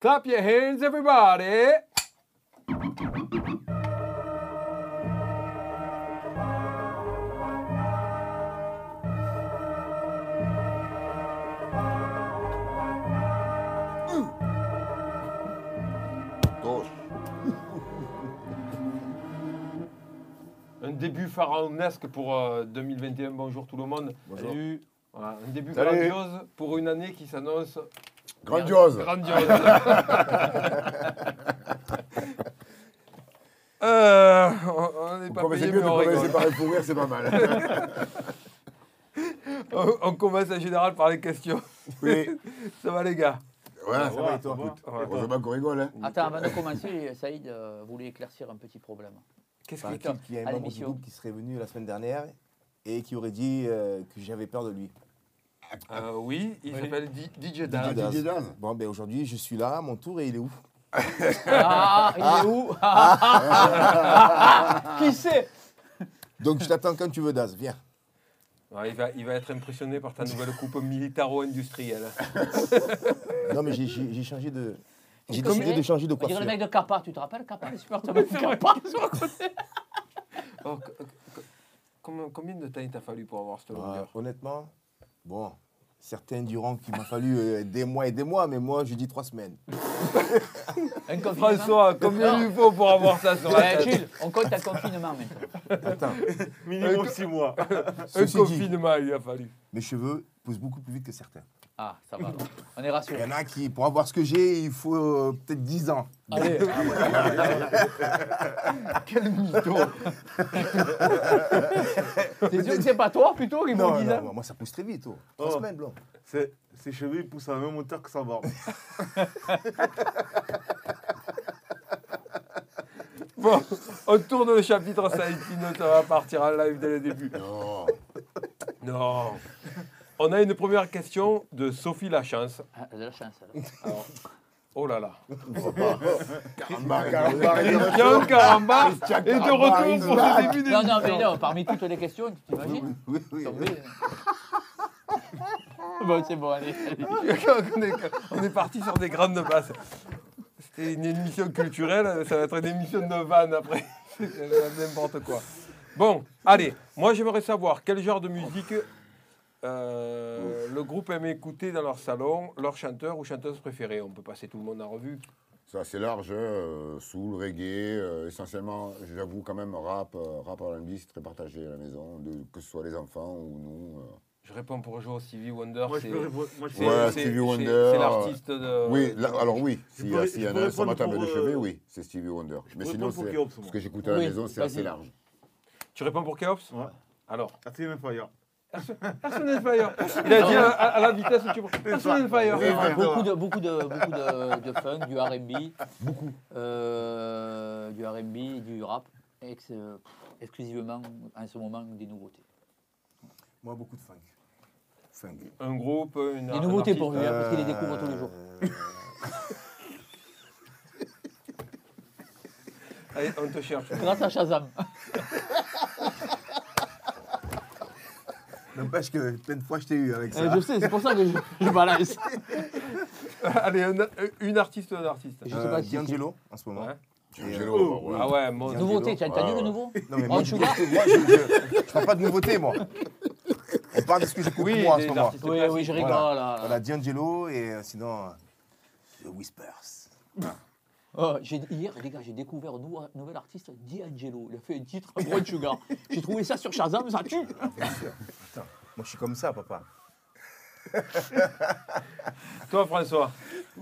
Clap your hands, everybody! Dos. Un début pharaonesque pour euh, 2021. Bonjour tout le monde. Bonjour. Salut. Voilà, un début Salut. grandiose pour une année qui s'annonce Grandiose. grandiose. Euh, on- n'est pas payé, mieux mais de on rigole. commencer par un fou rire, c'est pas mal. On, on commence en général par les questions. Oui. Ça va les gars? Ouais, ça va, ça toi? Heureusement qu'on rigole, hein. Attends, avant de commencer, Saïd euh, voulait éclaircir un petit problème. Qu'est-ce qu'il y a un membre du groupe qui serait venu la semaine dernière et qui aurait dit euh, que j'avais peur de lui. Euh, Oui, il Oui. s'appelle DJ. Daz. DJ Daz. Bon, ben aujourd'hui, je suis là, à mon tour, et il est où? Ah, il est où? Qui sait Donc je t'attends quand tu veux, Daz, viens. Ouais, il, va, il va être impressionné par ta nouvelle coupe militaro-industrielle. Non, mais j'ai- changé de. J'ai Comme- décidé de changer de On dirait le coiffure. mec de Kappa, tu te rappelles Kappa, les supporters de Kappa sur le côté. Oh, co- co- combien- combien de temps il t'a fallu pour avoir cette Ah, longueur honnêtement, bon, certains diront qu'il m'a fallu euh, des mois et des mois, mais moi, je dis trois semaines. Un confinement. François, combien il faut pour avoir ça sur la tête on compte un confinement maintenant. Attends, Minimum 6 mois. Un ceci dit, confinement, il a fallu. mes cheveux poussent beaucoup plus vite que certains. Ah, ça va. On est Il y rassurés. en a qui, pour avoir ce que j'ai, il faut euh, peut-être 10 ans. Allez, Quel mytho t'es sûr que c'est pas toi plutôt qui Non, vous disent non, moi ça pousse très vite. Oh. Trois Oh. semaines, blanc. C'est- Ses cheveux ils poussent à la même hauteur que sa barbe. Bon, on tourne le chapitre 5, sinon ça va partir en live dès le début. Non. Non. On a une première question de Sophie Lachance. Ah, de la chance. alors. Alors, oh là là. Caramba, caramba, il est Christian Caramba Christian est de Caramba retour is pour ce début Non, non, mais non, parmi toutes les questions, tu t'imagines Oui, oui. Tomber. Bon, c'est bon, allez. allez. on, est, on est parti sur des grandes bases. C'était une émission culturelle, ça va être une émission de vannes après. C'est N'importe quoi. Bon, allez, moi j'aimerais savoir quel genre de musique euh, le groupe aime écouter dans leur salon, leur chanteur ou chanteuse préférée. On peut passer tout le monde en revue. C'est assez large, hein, euh, soul, reggae, euh, essentiellement, j'avoue quand même, rap, euh, rap R&B, c'est très partagé à la maison, de- que ce soit les enfants ou nous. euh. Je réponds pour Joe Stevie Wonder. Moi je c'est- peux répondre. Ouais, Stevie Wonder, l'artiste de. Oui, alors oui, s'il s'il y en a un sur ma table de chevet, euh, oui, c'est Stevie Wonder. Mais sinon, c'est- ce que j'écoute à la Oui, maison, c'est assez large. Tu réponds pour Keops? Ouais. Alors, Earth, Fire. Personne Fire. Il a dit à, à- à la vitesse où tu Personne Fire. Beaucoup de, beaucoup de, beaucoup de, de funk, du R&B. Beaucoup. Euh, du R&B, du rap. Ex- euh, exclusivement, en ce moment, des nouveautés. Moi, beaucoup de funk. Funk. Un groupe, une Des nouveautés pour lui, hein, parce qu'il les découvre tous les jours. Euh, Allez, on te cherche. Grâce à Shazam. N'empêche que plein de fois, je t'ai eu avec ça. Euh, je sais, c'est pour ça que je, je balance. Allez, un- une artiste ou un artiste. Je sais Euh, pas D'Angelo, en ce moment. Ouais. Angelo, euh, ouais. Ah ouais, mon D'Angelo. Nouveauté, tu as Ouais, le nouveau Non, mais Oh, moi, je, moi, je, je, parle pas de nouveauté, moi. On parle de ce que j'écoute Oui, moi en ce moment. Oui, oui, je rigole. Voilà. là. Voilà, D'Angelo et euh, sinon, euh, The Whispers. Oh, j'ai- hier, les gars, j'ai découvert un nouveau- nouvel artiste, D'Angelo. Il a fait un titre, Brown Sugar. J'ai trouvé ça sur Shazam, ça tue. Bien sûr. Attends, moi, je suis comme ça, papa. Toi, François.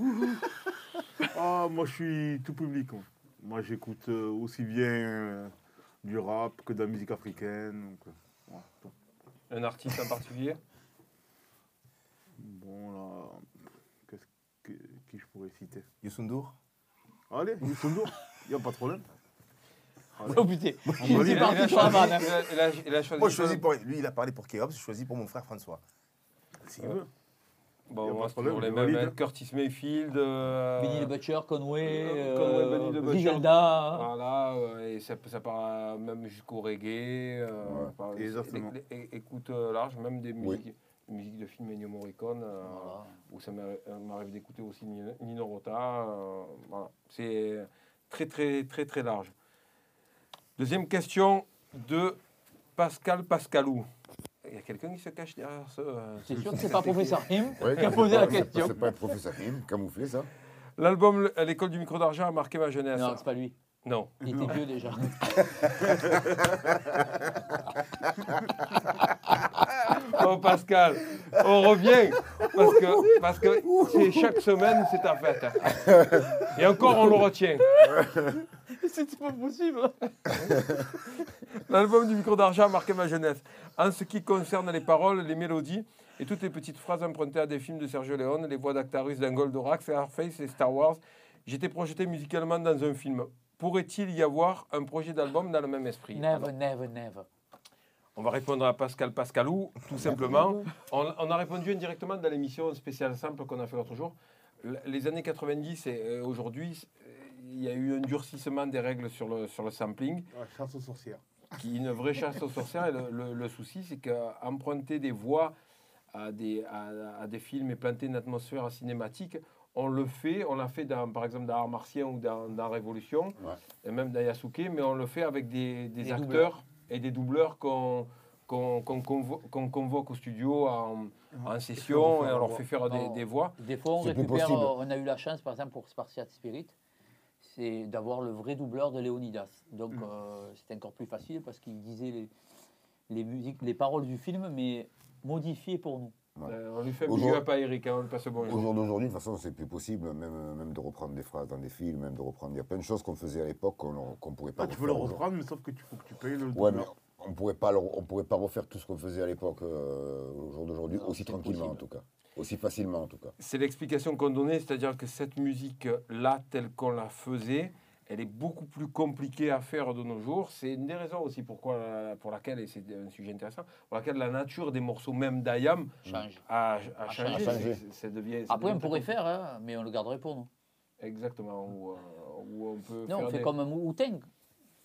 Ah, moi je suis tout public. moi. Moi j'écoute euh, aussi bien euh, du rap que de la musique africaine. donc, euh, tout. Un artiste en particulier? Bon là, qu'est-ce que, qui je pourrais citer? Youssou N'Dour? Allez, Youssou N'Dour, il n'y a pas de problème. Allez. Oh putain, suis lire. parti sur la vanne. hein. Il a- il a- il a choisi. Moi, je choisis pour lui, il a parlé pour Kéops, je choisis pour mon frère François. S'il veut. Bon, y a moi, pas de c'est toujours les problème, je mêmes. valide. hein. Curtis Mayfield. euh, Benny the Butcher, Conway, Euh, Conway, euh, Benny the Butcher. Griselda. Voilà, euh, et ça, ça part euh, même jusqu'au reggae. euh, Ouais, par- exactement. Écoute euh, large, même des Oui. musiques. Musique de film Ennio Morricone, euh, Voilà. où ça m'arrive euh, m'arrive d'écouter aussi Nino Rota. euh, voilà. C'est très, très, très, très large. Deuxième question de Pascal Pascalou. Il y a quelqu'un qui se cache derrière ce. euh, C'est ce- sûr que ce c'est pas professeur Him Ouais, qui a posé la question. C'est pas un professeur Kim, camouflé ça. L'album à l'école du micro d'argent a marqué ma jeunesse. Non, c'est pas lui. Non. Il était vieux déjà. Oh Pascal, on revient parce que parce que c'est chaque semaine c'est ta fête. Et encore on le retient. C'était pas possible. L'album du micro d'argent a marqué ma jeunesse. En ce qui concerne les paroles, les mélodies et toutes les petites phrases empruntées à des films de Sergio Leone, les voix d'Actarus, d'Angoldorax, Scarface et Star Wars, j'étais projeté musicalement dans un film. Pourrait-il y avoir un projet d'album dans le même esprit? Never, never, never. On va répondre à Pascal Pascalou, tout simplement. On, on a répondu indirectement dans l'émission spéciale simple qu'on a fait l'autre jour. Les années 90 et euh, aujourd'hui, il y a eu un durcissement des règles sur le, sur le sampling, La chasse aux sorcières. qui une vraie chasse aux sorcières. Et le, le- le souci, c'est qu'emprunter des voix à des, à, à des films et planter une atmosphère cinématique, on le fait, on l'a fait dans, par exemple dans Art Martien ou dans, dans Révolution, Ouais. et même dans Yasuke, mais on le fait avec des, acteurs. Et des doubleurs qu'on qu'on qu'on convo- qu'on convoque au studio en, en session on et on leur fait faire des, voix. des voix. Des fois, on récupère. euh, On a eu la chance, par exemple, pour Spartiate Spirit, c'est d'avoir le vrai doubleur de Léonidas. Donc, Mm. euh, c'était encore plus facile parce qu'il disait les, les musiques, les paroles du film, mais modifiées pour nous. Ouais. Euh, on lui fait un Aujourd'hui- big up à Eric, hein, on lui passe le bonjour. Au jour d'aujourd'hui, de toute façon, c'est plus possible, même, même de reprendre des phrases dans des films, même de reprendre. Il y a plein de choses qu'on faisait à l'époque qu'on ne pourrait pas Ah, tu peux le reprendre, mais sauf que tu faut que tu payes le Ouais, mais on pourrait pas, le- on pourrait pas refaire tout ce qu'on faisait à l'époque euh, au jour d'aujourd'hui, aussi tranquillement en tout cas, aussi facilement en tout cas. C'est l'explication qu'on donnait, c'est-à-dire que cette musique-là, telle qu'on la faisait, elle est beaucoup plus compliquée à faire de nos jours. C'est une des raisons aussi pourquoi, pour laquelle, et c'est un sujet intéressant, pour laquelle la nature des morceaux, même d'Ayam, Change. a, a A changé. changé. Ça devient- ça Après, devient on pourrait faire, hein, mais on le garderait pour nous. Exactement. Ou, euh, on peut Non, faire on fait des- comme un Wu-Tang.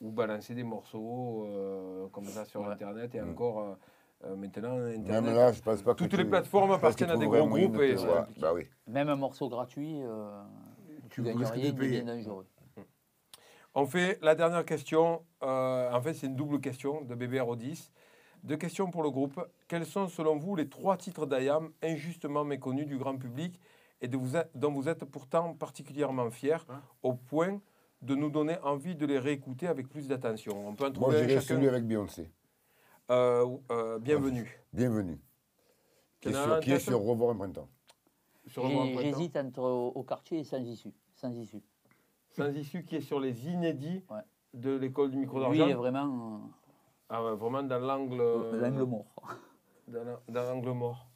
ou balancer des morceaux euh, comme ça sur Ouais. Internet et Mm. encore euh, euh, maintenant Internet. Même là, je pense pas que toutes tu- les plateformes appartiennent à des gros groupes et bah oui. Même un morceau gratuit, euh, tu Tu gagnes risques rien, de il devient dangereux. On fait la dernière question. euh, en fait, c'est une double question de BBRO 10. Deux questions pour le groupe. Quels sont, selon vous, les trois titres d'Ayam injustement méconnus du grand public et de vous dont vous êtes pourtant particulièrement fiers, Hein au point de nous donner envie de les réécouter avec plus d'attention? On peut en Moi, trouver un j'irais chacun. celui avec Beyoncé. Euh, euh, bienvenue. Bienvenue. Qui est, sur, qui est sur Revoir un printemps. J'hésite entre au, au quartier et sans issue. Sans issue. Sans issue qui est sur les inédits Ouais. de l'école du micro Lui d'argent. est vraiment Ah ouais, vraiment dans l'angle. euh, euh, l'angle mort. Dans la- dans l'angle mort.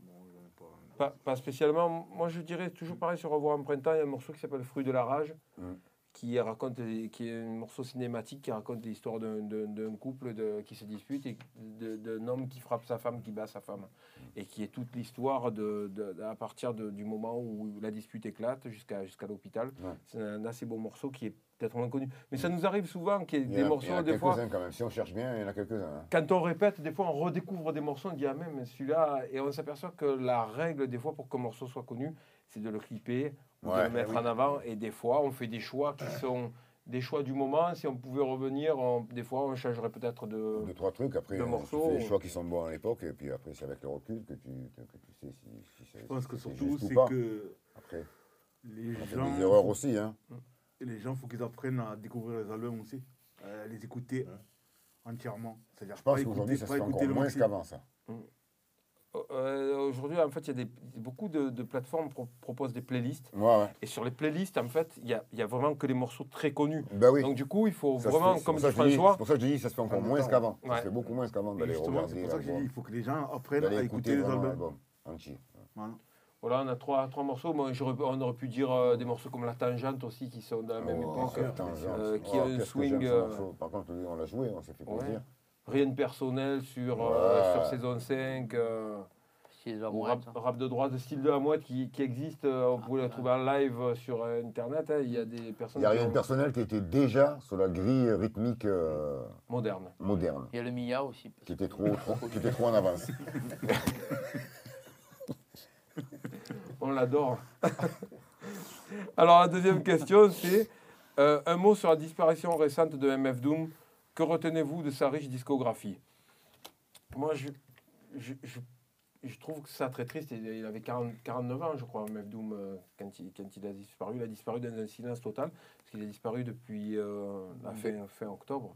Bon, j'en ai pas. Pas, spécialement. Moi, je dirais toujours pareil sur Revoir en printemps. Il y a un morceau qui s'appelle Fruit de la rage, Mm. Qui raconte, qui est un morceau cinématique qui raconte l'histoire d'un- couple de, qui se dispute et d'un homme qui frappe sa femme, qui bat sa femme, et qui est toute l'histoire de, de- à partir de- du moment où la dispute éclate jusqu'à jusqu'à l'hôpital. Ouais. C'est un assez beau morceau qui est peut-être moins connu, mais ça nous arrive souvent qu'il y ait des a- il y morceaux en a des fois. quand même. Si on cherche bien, il y en a quelques-uns. hein. quand on répète, des fois on redécouvre des morceaux, on dit ah même celui-là, et on s'aperçoit que la règle des fois pour qu'un morceau soit connu, c'est de le clipper, ou de le mettre oui. en avant, et des fois on fait des choix qui sont des choix du moment. Si on pouvait revenir, on- des fois on changerait peut-être de. Deux, trois trucs. Après, de euh, morceaux. tu fais des choix qui sont bons à l'époque. Et puis après, c'est avec le recul que tu, que tu sais si, si c'est Je pense que si surtout, juste ou c'est pas. que Après, les on fait gens. des erreurs aussi. Hein. Les gens, il faut qu'ils apprennent à découvrir les albums aussi, à les écouter entièrement. C'est-à-dire Je pense pas qu'aujourd'hui, ça se fait encore moins qu'avant, ça. Euh, Aujourd'hui, en fait, il y a des, beaucoup de, de plateformes pro- proposent des playlists, Ouais, ouais. et sur les playlists, en fait, il y a, vraiment que les morceaux très connus. Bah oui. Donc du coup, il faut Ça vraiment, fait- c'est comme pour ça dit que je dis- François, C'est pour ça que je dis ça se fait encore moins qu'avant. Ça ouais. se fait beaucoup moins qu'avant d'aller regarder c'est pour ça que j'ai dit, il faut que les gens apprennent à écouter écouter les albums. entier. Voilà. Voilà, on a trois, trois morceaux. Moi, on aurait pu dire euh, des morceaux comme La Tangente aussi, qui sont de la même Oh, époque. Tangente. euh, qui Oh, a un swing, euh. Par contre, on l'a joué, on s'est fait plaisir. Rien de personnel sur, euh, sur saison 5. euh, style de la ou mouette. rap, rap de droite, style de la mouette qui, qui existe. euh, On Ah, pouvait le ouais. trouver en live euh, sur euh, Internet. hein. Il y a des personnes Il y a qui rien de ont- personnel qui était déjà sur la grille rythmique euh, modernes. moderne, Il y a le Mia aussi. parce qui était trop, trop- qui était trop en avance. On l'adore. Alors, la deuxième question, c'est euh, un mot sur la disparition récente de MF Doom. Que retenez-vous de sa riche discographie? Moi, je, je, je- je trouve que ça très triste. Il avait 40 49 ans, je crois, MF Doom, euh, quand il, quand il a disparu. Il a disparu dans un silence total, parce qu'il a disparu depuis euh, la fin, fin octobre.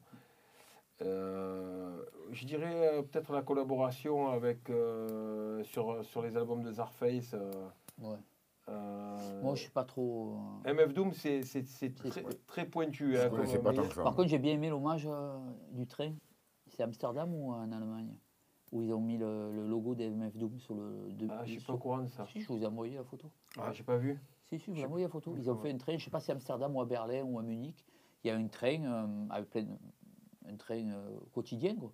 Euh, je dirais euh, peut-être la collaboration avec, euh, sur, sur les albums de Zarface. Ouais. Euh, Moi, je suis pas trop. euh, MF Doom, c'est très, très pointu. Hein, ne connaissais comme- pas mais- tant que ça. Par contre, j'ai bien aimé l'hommage euh, du train. C'est Amsterdam ou en Allemagne Où ils ont mis le, le logo des MF Doom sur le. de- Ah, je suis sur- pas au courant de ça. Si, je vous ai envoyé la photo. Ah, j'ai pas vu. Si, si, je vous ai envoyé la photo. Ils ont fait un train, je sais pas si à Amsterdam ou à Berlin ou à Munich. Il y a un train euh, avec plein de- un train euh, quotidien. quoi.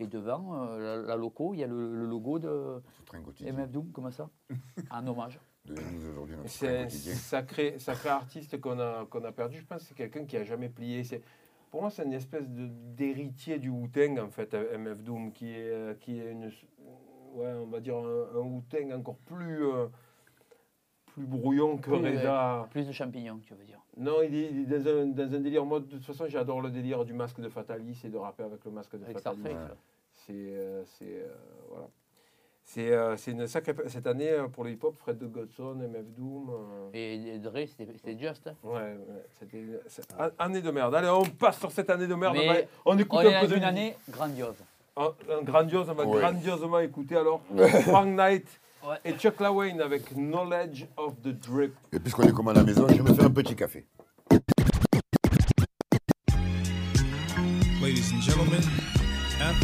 Et devant, euh, la, la loco, il y a le, le logo de Ce train quotidien. MF Doom, comme ça, en hommage. Aujourd'hui, notre C'est un sacré, sacré artiste qu'on a, qu'on a perdu. Je pense que c'est quelqu'un qui a jamais plié. C'est- Pour moi, c'est une espèce de- d'héritier du Wu-Tang, en fait, MF Doom, qui est, euh, qui est une, ouais, on va dire un, un Wu-Tang encore plus, euh, plus brouillon que Plus, Reza. Plus de champignons, tu veux dire. Non, il est, il est dans, un, dans un délire. Moi, de toute façon, j'adore le délire du masque de Fatalis et de rapper avec le masque de Avec Fatalis. Ouais. C'est euh, c'est, euh, voilà. C'est euh, c'est une sacrée cette année euh, pour le hip-hop. Fred de Godson, MF Doom. euh, Et, et Dre, c'était c'était juste. hein. ouais, ouais, c'était an- année de merde. Allez, on passe sur cette année de merde. Mais on, écoute On un est peu de une année grandiose. Un, un grandiose, on va Ouais. grandiosement écouter alors Frank Knight Ouais. et Chuck LaWayne avec Knowledge of the Drip. Et puisqu'on est comme à la maison, je vais me faire un petit café. Ladies and gentlemen, sat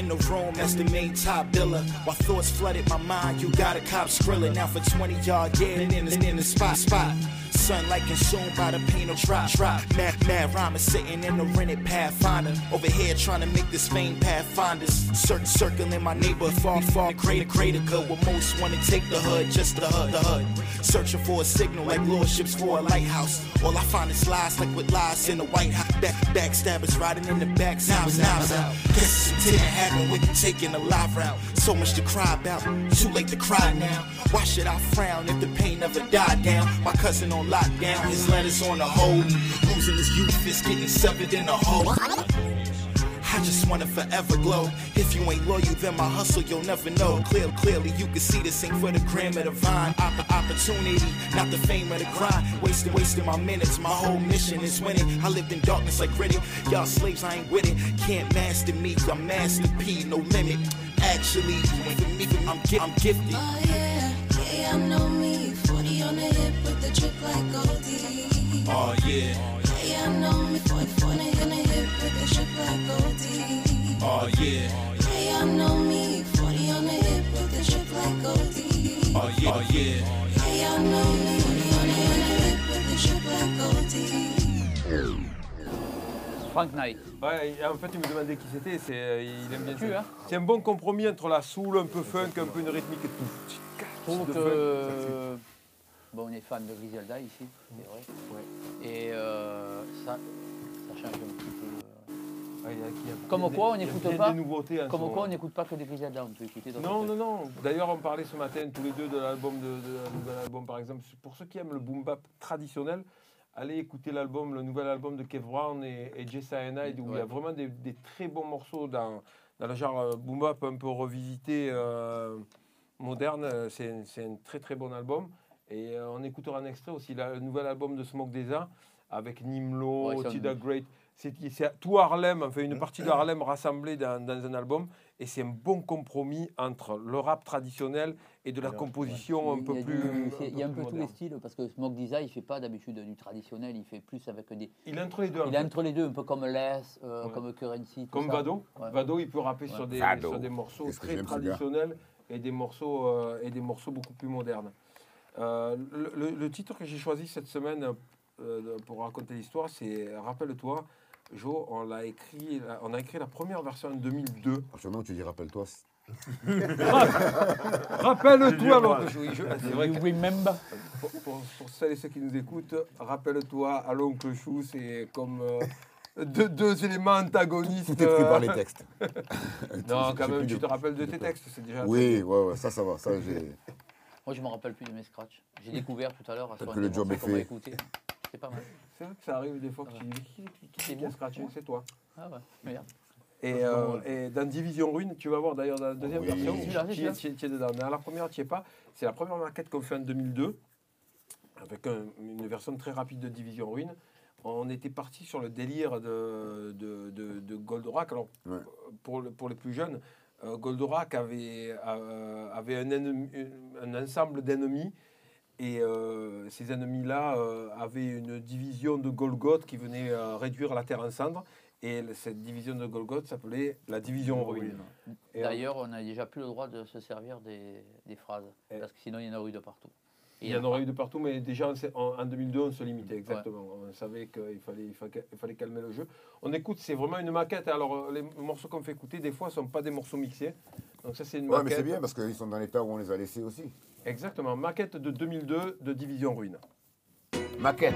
in the room as the main top biller. While thoughts flooded my mind, you got a cop skrilling. Now for 20 yard getting in the, in the spot, spot. Sunlight consumed by the pain of drop, drop. Mad, mad rhymer sitting in the rented Pathfinder. Over here trying to make this fame Pathfinders. Cir- circling my neighborhood, far, far greater, greater good. Where most want to take the hood, just the hood, the hood. Searching for a signal like lordships for a lighthouse. All I find is lies like with lies in the White House. Back, backstabbers riding in the back, knives, knives out. Didn't happen with you taking the live route. So much to cry about, too late to cry now. Why should I frown if the pain never died down? My cousin on lockdown, his letters on the hold. Losing his youth is getting severed in a hole. I just wanna forever glow. If you ain't loyal, then my hustle you'll never know. Clear, clearly, you can see this ain't for the gram of the vine. Opp- opportunity, not the fame of the grind. Wasting, wasting my minutes. My whole mission is winning. I lived in darkness like gritty. Y'all slaves, I ain't with it. Can't master me. I'm master P, no limit. Actually, you ain't for me. I'm, gi- I'm gifted. Oh yeah, yeah, I know me. 40 on the hip with the drip like Goldie. Oh yeah, Yeah, I know me. 40, 40 on the hip with the drip like Goldie. Oh yeah, Yeah, I know me. 40 on the hip with the drip like Goldie. oh yeah, oh yeah. Yeah, I know me. 40 on the hip with the drip like Goldie. Frank Knight. Ouais, en fait, il me demandait qui c'était. C'est, euh, il aime bien Tu, ça. hein C'est un bon compromis entre la soul, un peu funk, un peu une rythmique et tout. Je trouve De que. funk, Bon, on est fan de Griselda ici, c'est vrai. Et euh, ça, ça change un petit peu. Ah, il y a- il y a- Comme quoi, on n'écoute pas- nouveautés Comme quoi, on n'écoute pas que des Griselda, on peut écouter d'autres Non, non, non. D'ailleurs, on parlait ce matin tous les deux de l'album de, de la nouvel album, par exemple. Pour ceux qui aiment le boom bap traditionnel, allez écouter l'album, le nouvel album de Kev Brown et, et Jay Cyanide, où il y a vraiment des, des très bons morceaux dans, dans le genre euh, boom bap un peu revisité, euh, moderne. C'est c'est un très très bon album. Et euh, on écoutera un extrait aussi, là, le nouvel album de Smoke Desa avec Nimlo, Ouais, Tida Great. C'est tout Harlem, enfin une partie de Harlem rassemblée dans, dans un album. Et c'est un bon compromis entre le rap traditionnel et de la composition un Il peu y a du- plus. Il y a un peu tous les styles, parce que Smoke Disa, il fait pas d'habitude du traditionnel, il fait plus avec des. Il est entre les deux. Il est entre les deux, un peu comme Les, euh, Ouais. comme Currency. tout Comme ça. Vado. Ouais. Vado, il peut rapper Ouais. sur, des, Vado. sur des morceaux très traditionnels et des morceaux, euh, et des morceaux beaucoup plus modernes. Euh, le, le- le titre que j'ai choisi cette semaine euh, pour raconter l'histoire, c'est Rappelle-toi, Jo, on, l'a écrit, on a écrit la première version en 2002. À partir du moment où tu dis rappelle-toi, Rappelle-toi, l'oncle Chou. Je- C'est vrai You que remember? pour, pour- pour celles et ceux qui nous écoutent, rappelle-toi, à l'oncle Chou, c'est comme euh, deux, deux éléments antagonistes. Tout est pris par euh, les textes. Non, quand même, tu de- te rappelles de tes textes, c'est déjà. Oui, ouais, ouais, ça, ça va. Ça, j'ai. Moi, je me rappelle plus de mes scratchs. J'ai découvert tout à l'heure. sur que le job est fait. C'est pas mal. C'est vrai que ça arrive des fois que tu dis qui, qui, qui, moi. scratché C'est toi. Ah ouais, merde. Et, euh, et dans Division Ruine, tu vas voir d'ailleurs dans la deuxième Oui. version, tu y es- dedans. Mais à la première, tu n'y es pas. C'est la première maquette qu'on fait en 2002, avec un- une version très rapide de Division Ruine. On était parti sur le délire de, de, de, de Goldorak. Alors, Ouais. pour, le- pour les plus jeunes, euh, Goldorak avait, euh, avait un, ennemi- un ensemble d'ennemis. Et euh, ces ennemis-là euh, avaient une division de Golgoth qui venait euh, réduire la Terre en cendres. Et cette division de Golgoth s'appelait la division ruine. D'ailleurs, on n'a déjà plus le droit de se servir des, des phrases. Et- Parce que sinon, il y en aurait eu de partout. Et il y en aurait eu de partout, mais déjà en, en- en 2002, on se limitait exactement. On savait qu'il fallait, il fallait, il fallait calmer le jeu. On écoute, c'est vraiment une maquette. Alors, les morceaux qu'on fait écouter, des fois, ne sont pas des morceaux mixés. Donc, ça, c'est une Ouais, mais maquette. c'est bien parce qu'ils sont dans l'état où on les a laissés aussi. Exactement, maquette de 2002 de Division Ruine. Maquette.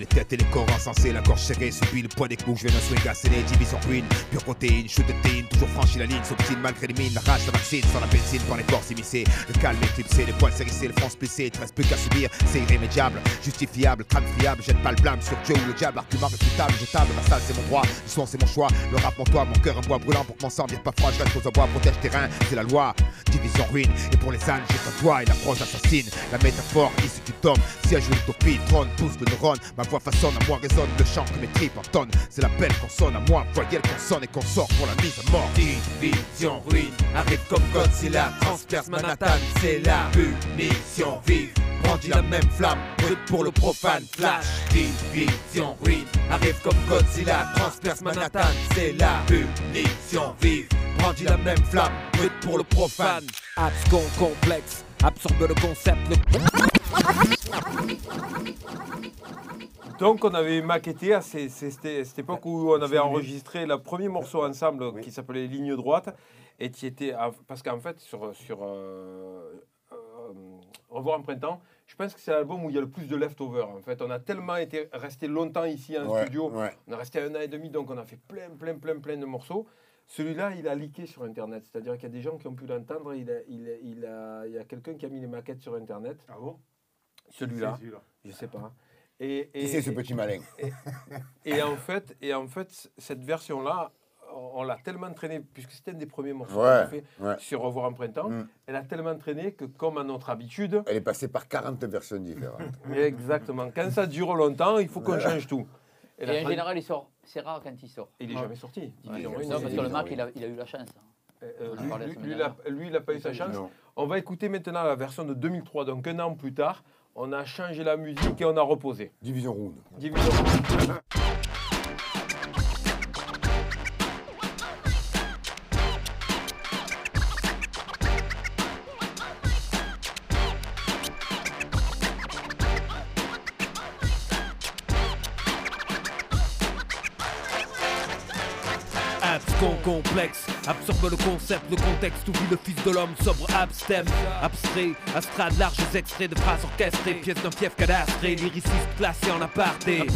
Les têtes et les corps insensés, la gorge serrée, subit le poids des coups, je viens d'un swing asséné, division ruine, pure protéine, shoot de théine, toujours franchi la ligne, s'obstine malgré les mines, la rage, la vaccine, sans la benzine, par les corps immiscés, le calme éclipsé, les poils hérissés, le front splissé, il te reste plus qu'à subir, c'est irrémédiable, justifiable, crâne friable, jette pas le blâme sur Dieu ou le diable, argument réfutable, jetable, ma salle c'est mon droit, le son c'est mon choix, le rap mon toit, mon cœur un bois brûlant pour que mon sang vienne pas froid, je reste aux abois, protège terrain, c'est la loi, division ruine, et pour les ânes, j'ai toi et la prose assassine, la métaphore ici du tome, siège une utopie, trône, pousse le neurone, ma voix façonne, à moi résonne le chant que mes tripes entonnent, c'est l'appel qu'on sonne à moi, voyelle qu'on sonne et qu'on sort pour la mise à mort. Division ruine arrive comme Godzilla, transperce Manhattan, c'est la punition vive. Brandit la même flamme, brute pour le profane flash. Division ruine arrive comme Godzilla, transperce Manhattan, c'est la punition vive. Brandit la même flamme, brute pour le profane. Abscon complexe, absorbe le concept, le Donc on avait maquetté à ces- cette époque où on avait enregistré le premier morceau ensemble qui s'appelait Ligne droite et qui était parce qu'en fait sur sur euh, euh, Revoir en printemps, je pense que c'est l'album où il y a le plus de leftovers. En fait, on a tellement été resté longtemps ici en Ouais, studio, ouais. on a resté un an et demi, donc on a fait plein plein plein plein de morceaux. Celui-là, il a leaké sur Internet, c'est-à-dire qu'il y a des gens qui ont pu l'entendre. Il, il, il, a- il y a quelqu'un qui a mis les maquettes sur Internet. Ah bon? Celui-là, celui-là. je sais pas. Et, et- Qui c'est ce et- petit malin et en fait, et en fait cette version-là, on l'a tellement traînée, puisque c'était un des premiers morceaux Ouais, qu'on a fait ouais. sur Revoir en printemps, Mm. elle a tellement traîné que, comme à notre habitude, Elle est passée par 40 versions différentes. exactement, quand ça dure longtemps, il faut qu'on change tout. Et, en tra- général, il sort. C'est rare quand il sort. il n'est jamais sorti. Ouais, Division il est Ruine, non, parce que le Mac, il a, il a eu la chance. Euh, euh, lui, lui, il a- dernière. lui, il n'a pas eu sa chance. Non. On va écouter maintenant la version de 2003, donc un an plus tard. On a changé la musique et on a reposé. Division Round. Division Ruine. Absorbe le concept, le contexte, oublie le fils de l'homme, sobre, abstem, abstrait, astrade, larges extraits de phrases orchestrées, pièces d'un fief cadastré, lyriciste classé en aparté,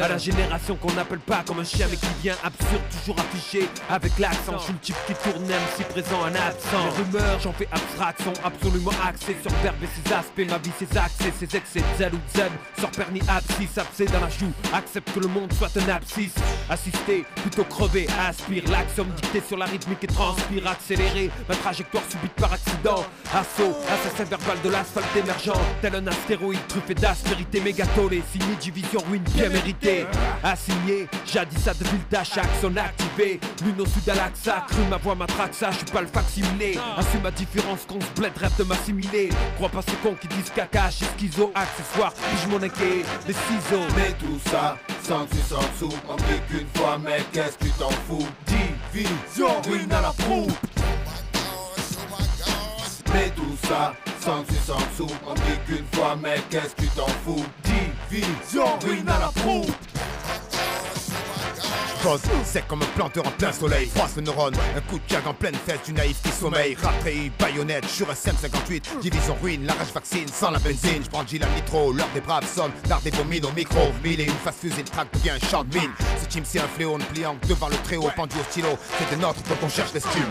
à la génération qu'on n'appelle pas comme un chien mais qui vient absurde, toujours affiché, avec l'accent, je suis le type qui tourne même si présent un absent, les rumeurs, j'en fais abstraction, absolument axé sur verbe et ses aspects, ma vie ses accès, ses excès, zel ou zen, sort pernis abscisse, abcès dans la joue, accepte que le monde soit un abscisse, assister, plutôt crever, aspire, l'axiome dicté sur la rythmique et transpire accéléré. Ma trajectoire subite par accident. Assaut, assassin verbal de l'asphalte émergent. Tel un astéroïde truffé d'aspérité mégatolée. Signé division ruine bien méritée. Assigné, jadis à de villes d'achat sont activées. Lune au sud à cru ma voix matraque ça, je suis pas le facsimilé. Assume ma différence qu'on se bled, rêve de m'assimiler. Crois pas ces cons qui disent caca, chez schizo, accessoire, puis mon équé, les ciseaux. Mais tout ça, sans dessus, sans dessous, on qu'une fois, mais qu'est-ce que tu t'en fous? Division, ruine à la proue. Mais tout ça, sans dessus, sans dessous, on vit qu'une fois, mais qu'est-ce que tu t'en fous? Division, ruine à la proue Pose, sec comme un planteur en plein soleil, froisse le neurone, un coup de jag en pleine fesse du naïf qui sommeille, ratré, baïonnette, sur un SM58, division ruine, la rage vaccine, sans la benzine, je prends le gilet nitro, l'heure des braves sonne, l'art des bomines au micro, mille et une face fusée, le track devient un champ de mine, ce team c'est un fléau, ne pliant que devant le très-haut, pendu au stylo, c'est des nôtres donc on cherche l'estime.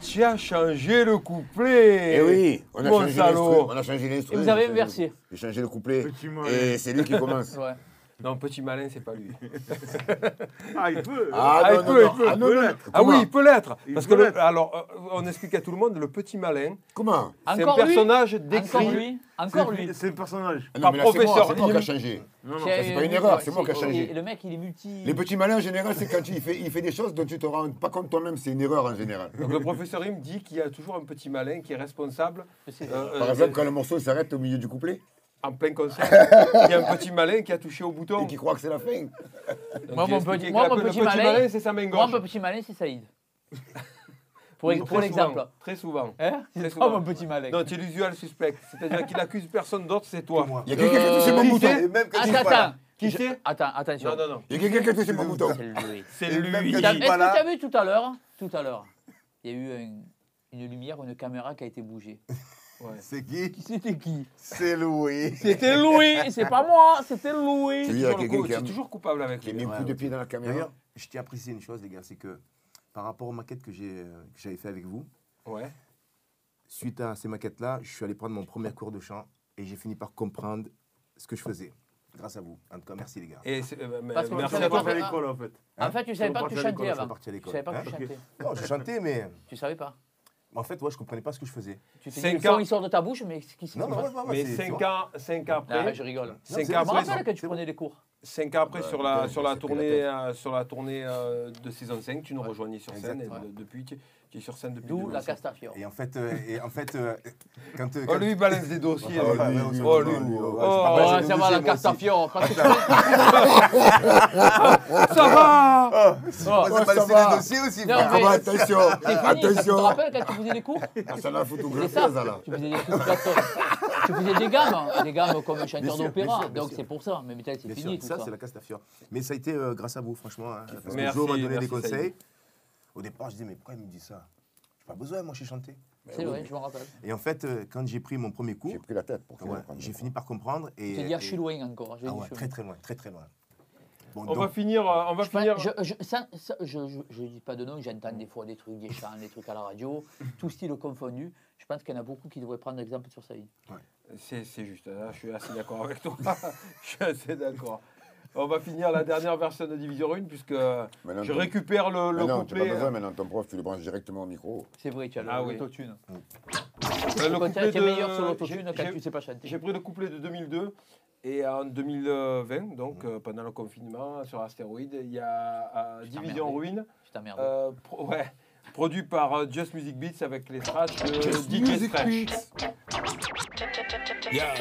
Tu as changé le couplet Eh oui, on a changé l'instru. On a changé l'instru. Et vous avez inversé. J'ai changé le couplet. Et c'est lui qui commence. Ouais. Non, petit malin, c'est pas lui. Ah, il peut. Ah, Ah, non, il non, peut, non. il peut. Ah, non, non, non. Ah oui, il peut l'être. Parce peut que, le- alors, euh, on explique à tout le monde, le petit malin, Comment c'est un Encore lui personnage Encore décrit lui Encore lui. C'est- le personnage. Ah non, Par mais là, c'est moi, professeur c'est moi qui a changé. Non, non. ça, c'est pas une erreur, c'est moi qui a changé. Le mec, il est multi. Les petits malins, en général, c'est quand il fait, il fait des choses dont tu te rends pas compte toi-même, c'est une erreur en général. Donc le professeur Im dit qu'il y a toujours un petit malin qui est responsable. euh, Par euh, exemple, quand le morceau s'arrête au milieu du couplet en plein concert, il y a un petit malin qui a touché au bouton. et qui croit que c'est la fin. Donc, Moi, mon petit- moi, mon malin- malin, c'est sa main Moi, gauche. mon petit malin, c'est Saïd. Pour, pour très l'exemple. Très souvent. Hein Très C'est souvent. pas mon petit malin. Non, tu es l'usual suspect. C'est-à-dire qu'il accuse personne d'autre, c'est toi. Il y a quelqu'un qui a touché mon qui bouton. Et même Attends, attends. Qui c'est Attends, attention. Non, non, non. Il y a quelqu'un qui a touché mon bouton. C'est lui. C'est lui. Est-ce que tu as vu tout à l'heure Tout à l'heure. Il y a eu un- une lumière, une caméra qui a été bougée. C'est qui? C'était qui? C'est Louis. C'était Louis, c'est pas moi, c'était Louis. Tu à toujours, qui a toujours coupable avec lui. mis un coup de pied dans la caméra. D'ailleurs, je tiens à préciser une chose, les gars, c'est que par rapport aux maquettes que j'ai, euh, que j'avais fait avec vous, Ouais. suite à ces maquettes-là, je suis allé prendre mon premier cours de chant et j'ai fini par comprendre ce que je faisais. Grâce à vous. En tout cas, merci les gars. Et c'est- euh, mais- Parce que merci vous à toi. à l'école, en fait. En fait, tu savais pas que tu chantais avant. Tu savais pas que tu chantais. non, je chantais, mais Tu savais pas. En fait, ouais, je comprenais pas ce que je faisais. Tu te dis, Cinq le son, ans. il sort de ta bouche, mais ce qui se Non, non, passe ouais, ouais, ouais, Mais c'est- tu 5 vois. ans, cinq ans Ah, après, je rigole. Cinq c'est- ans Je me après, rappelle que tu prenais des cours. cinq ans après Ouais, sur la, putain, sur la j'ai pris la tournée, tête. euh, sur la tournée euh, de saison 5, tu nous rejoignais sur scène. Et de- depuis, tu, tu es sur scène depuis D'où 2007. la Castafiore. Et en fait, euh, et en fait euh, quand, euh, Oh, quand- lui, il balance des dossiers. Ah, lui. oh, lui. ouais, Oh, Oh, ça va, la tu- ça va Oh, Oh, ça va. les dossiers aussi. Non, mais- attention, C'est fini, tu te attention. rappelles quand tu faisais des cours Ah, ça la C'est photographie, ça. ça là. Tu faisais des gâteaux. Tu faisais des gammes, hein. des gammes comme chanteur d'opéra. Donc c'est pour ça. Mais c'est fini ça, ça. c'est la Castafiore. Mais ça a été euh, grâce à vous, franchement. hein, parce que Merci, Joe m'a donné des conseils. Au départ, je disais, mais pourquoi il me dit ça? J'ai pas besoin, moi, je sais chanter. C'est vrai, je me rappelle. Et en fait, euh, quand j'ai pris mon premier cours, J'ai pris la tête pour ouais, j'ai fini par comprendre. Et, Je te dire, et- je suis loin encore. Ah ouais, très très loin, très très loin. Bon, On donc, va finir. euh, On va Je, finir. je, je, ça, ça, je, je, je dis pas de nom, j'entends des fois des trucs, des chants, des trucs à la radio, tout style confondu. Je pense qu'il y en a beaucoup qui devraient prendre l'exemple sur Saïd. C'est c'est juste, là, je suis assez d'accord avec toi. je suis assez d'accord. On va finir la dernière version de Division 1 puisque Maintenant, je ton- récupère le, le Mais non, tu n'as couplet. pas besoin maintenant, ton prof, tu le branches directement au micro. C'est vrai, tu as le- Ah oui. l'autotune. Euh, le couplet de- meilleur sur l'autotune j'ai- quand tu sais pas chanter. J'ai pris le couplet de 2002 et en 2020, donc euh, pendant le confinement sur Astéroïde, il y a euh, Division. Ruine, Je t'emmerde. euh, pro- ouais, produit par Just Music Beats avec les scratchs de Just DJ Music Scratch. Yeah.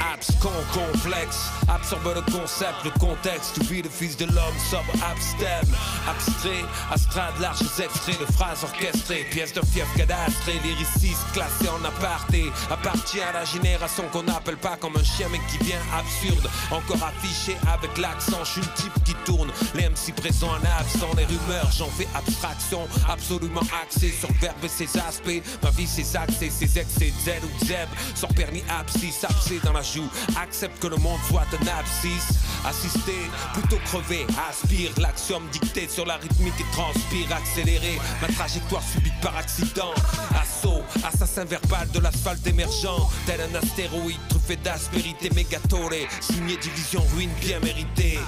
Abs, con, complexe, absorbe le concept, le contexte. Tu vis le fils de l'homme sobre, abstem, abstrait, astrade, larges extraits de phrases orchestrées, pièces de fief cadastré, lyriciste classé en aparté, appartient à la génération qu'on n'appelle pas comme un chien mais qui vient absurde, encore affiché avec l'accent. Je suis le type qui tourne, les MC présents en absent, les rumeurs, j'en fais abstraction, absolument axé sur le verbe et ses aspects. Ma vie, ses accès, ses excès, Z ou Zeb, sans permis abscis, abcès dans la joue. accepte que le monde soit un abscisse. Assister, plutôt crever, aspire. L'axiome dicté sur la rythmique et transpire. Accélérer ma trajectoire subite par accident. Assaut, assassin verbal de l'asphalte émergent. Tel un astéroïde truffé d'aspérité mégatolée. Signé division ruine bien méritée.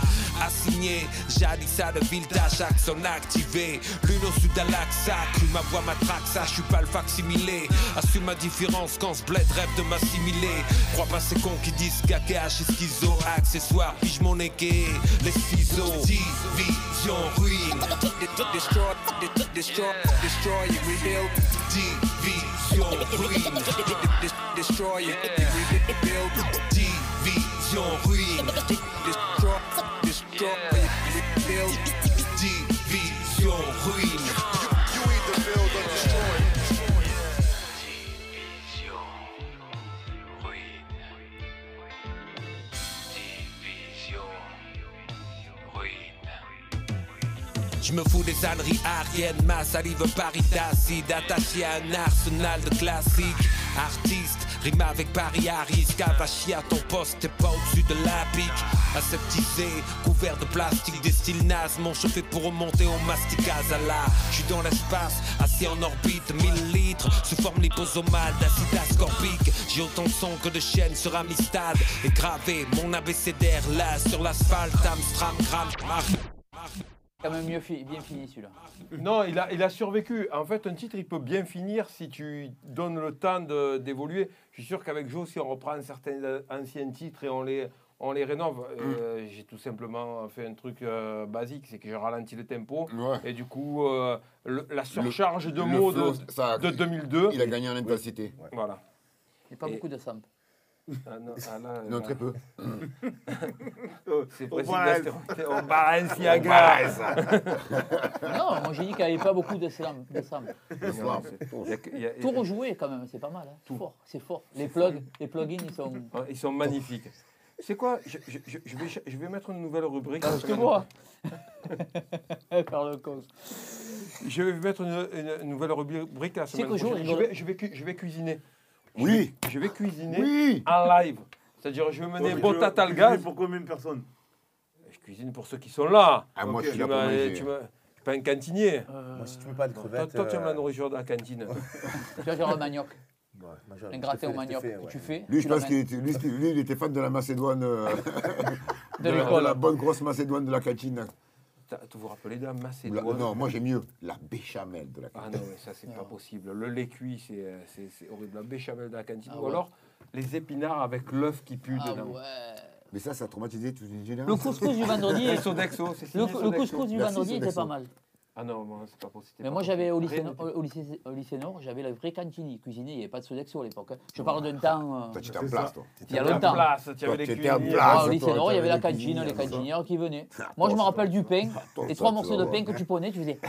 Assigné, Jalissa de ville d'Ajax activé. L'une au sud d'Alaxa, cru ma voix matraque, ça, je suis pas le facsimilé. Assume ma différence quand bled rêve de m'assimiler. Crois pas ces cons qui disent KKH et schizo. Accessoire, pige mon les ciseaux. Division ruine. Destroy, destroy, destroy rebuild. Division ruine. Destroy rebuild. Division ruine. Destroy, destroy rebuild. Division ruine. Me fous des âneries ariennes, ma salive Paris d'acide Attaché à un arsenal de classiques. Artiste, rime avec Paris à risque à ton poste, t'es pas au-dessus de la pique. Aseptisé, couvert de plastique Des styles nazes, m'ont chauffé pour remonter au masticazala Je suis dans l'espace, assis en orbite 1000 litres, sous forme liposomale d'acide ascorbique. J'ai autant de son que de chaînes sur Amistad. Et gravé mon abécédaire là sur l'asphalte Amstram, gram, Quand même mieux fi- bien fini celui-là. Non, il a, il a survécu. En fait, un titre, il peut bien finir si tu donnes le temps de- d'évoluer. Je suis sûr qu'avec Joe, si on reprend certains euh, anciens titres et on les, on les rénove, euh, j'ai tout simplement fait un truc euh, basique, c'est que j'ai ralenti le tempo. Et du coup, euh, le- la surcharge de mots flow, de, ça a- de 2002. il a gagné en intensité. Voilà. Il n'y a pas Et- beaucoup de sample. Ah non, ah là, Non, très peu. C'est On précis. balance. Gaston. On Balenciaga. Non, moi j'ai dit qu'il n'y avait pas beaucoup de slam. De a- Tout rejoué quand même, c'est pas mal. hein. C'est fort, c'est fort. Les plugs, les plugins, ils sont. Ouais, Ils sont magnifiques. C'est quoi je, je- je- je vais, je vais mettre une nouvelle rubrique. Ah, je te vois. Faire le cause. Je vais mettre une, une- une nouvelle rubrique la semaine prochaine. Vais, je, vais, cu- je vais cuisiner. Oui. Je vais cuisiner Oui. en live. C'est-à-dire, je vais mener tu- al tu gaz. cuisines pour combien de personnes? Je cuisine pour ceux qui sont là. Ah, moi, je suis là pour manger. tu suis pas un cantinier. Moi, si tu veux pas de Toi, crevettes. toi, tu aimes la euh, nourriture de la cantine. Tu vois, genre le manioc, ouais, un fais- au manioc ouais. tu fais. Lui, tu je pense qu'il était, lui, lui, il était fan de la Macédoine. euh, De la, l'école. la bonne grosse Macédoine de la cantine. Vous rappelez de la Macédoine non, moi j'ai mieux. La béchamel de la Ah cantine. non, mais ça, c'est pas possible. Le lait cuit, c'est euh, c'est- horrible. La béchamel de la cantine. Ah Ou ouais. alors, les épinards avec l'œuf qui pue Ah dedans. ouais. Mais ça, ça a traumatisé toute une Le génération. couscous du vendredi. Et Sodexo, c'est Le, le couscous du vendredi était pas mal. Ah non, moi, c'est pas possible. Mais moi, j'avais au lycée, Nord- au, lycée, au lycée Nord, j'avais la vraie cantine. Ils cuisinaient, il n'y avait pas de Sodexo à l'époque. hein. Je parle d'un temps. euh, Toi, tu étais en place, toi. il y a en longtemps. place, tu Toi, avais les t'étais en cuisiniers. place. Ah, au lycée Nord, il y avait la t'avais des cantine, les cantinières qui venaient. Ah, Moi, je me rappelle du pain. Les ça, trois tu morceaux vas de voir. pain que tu prenais, tu faisais.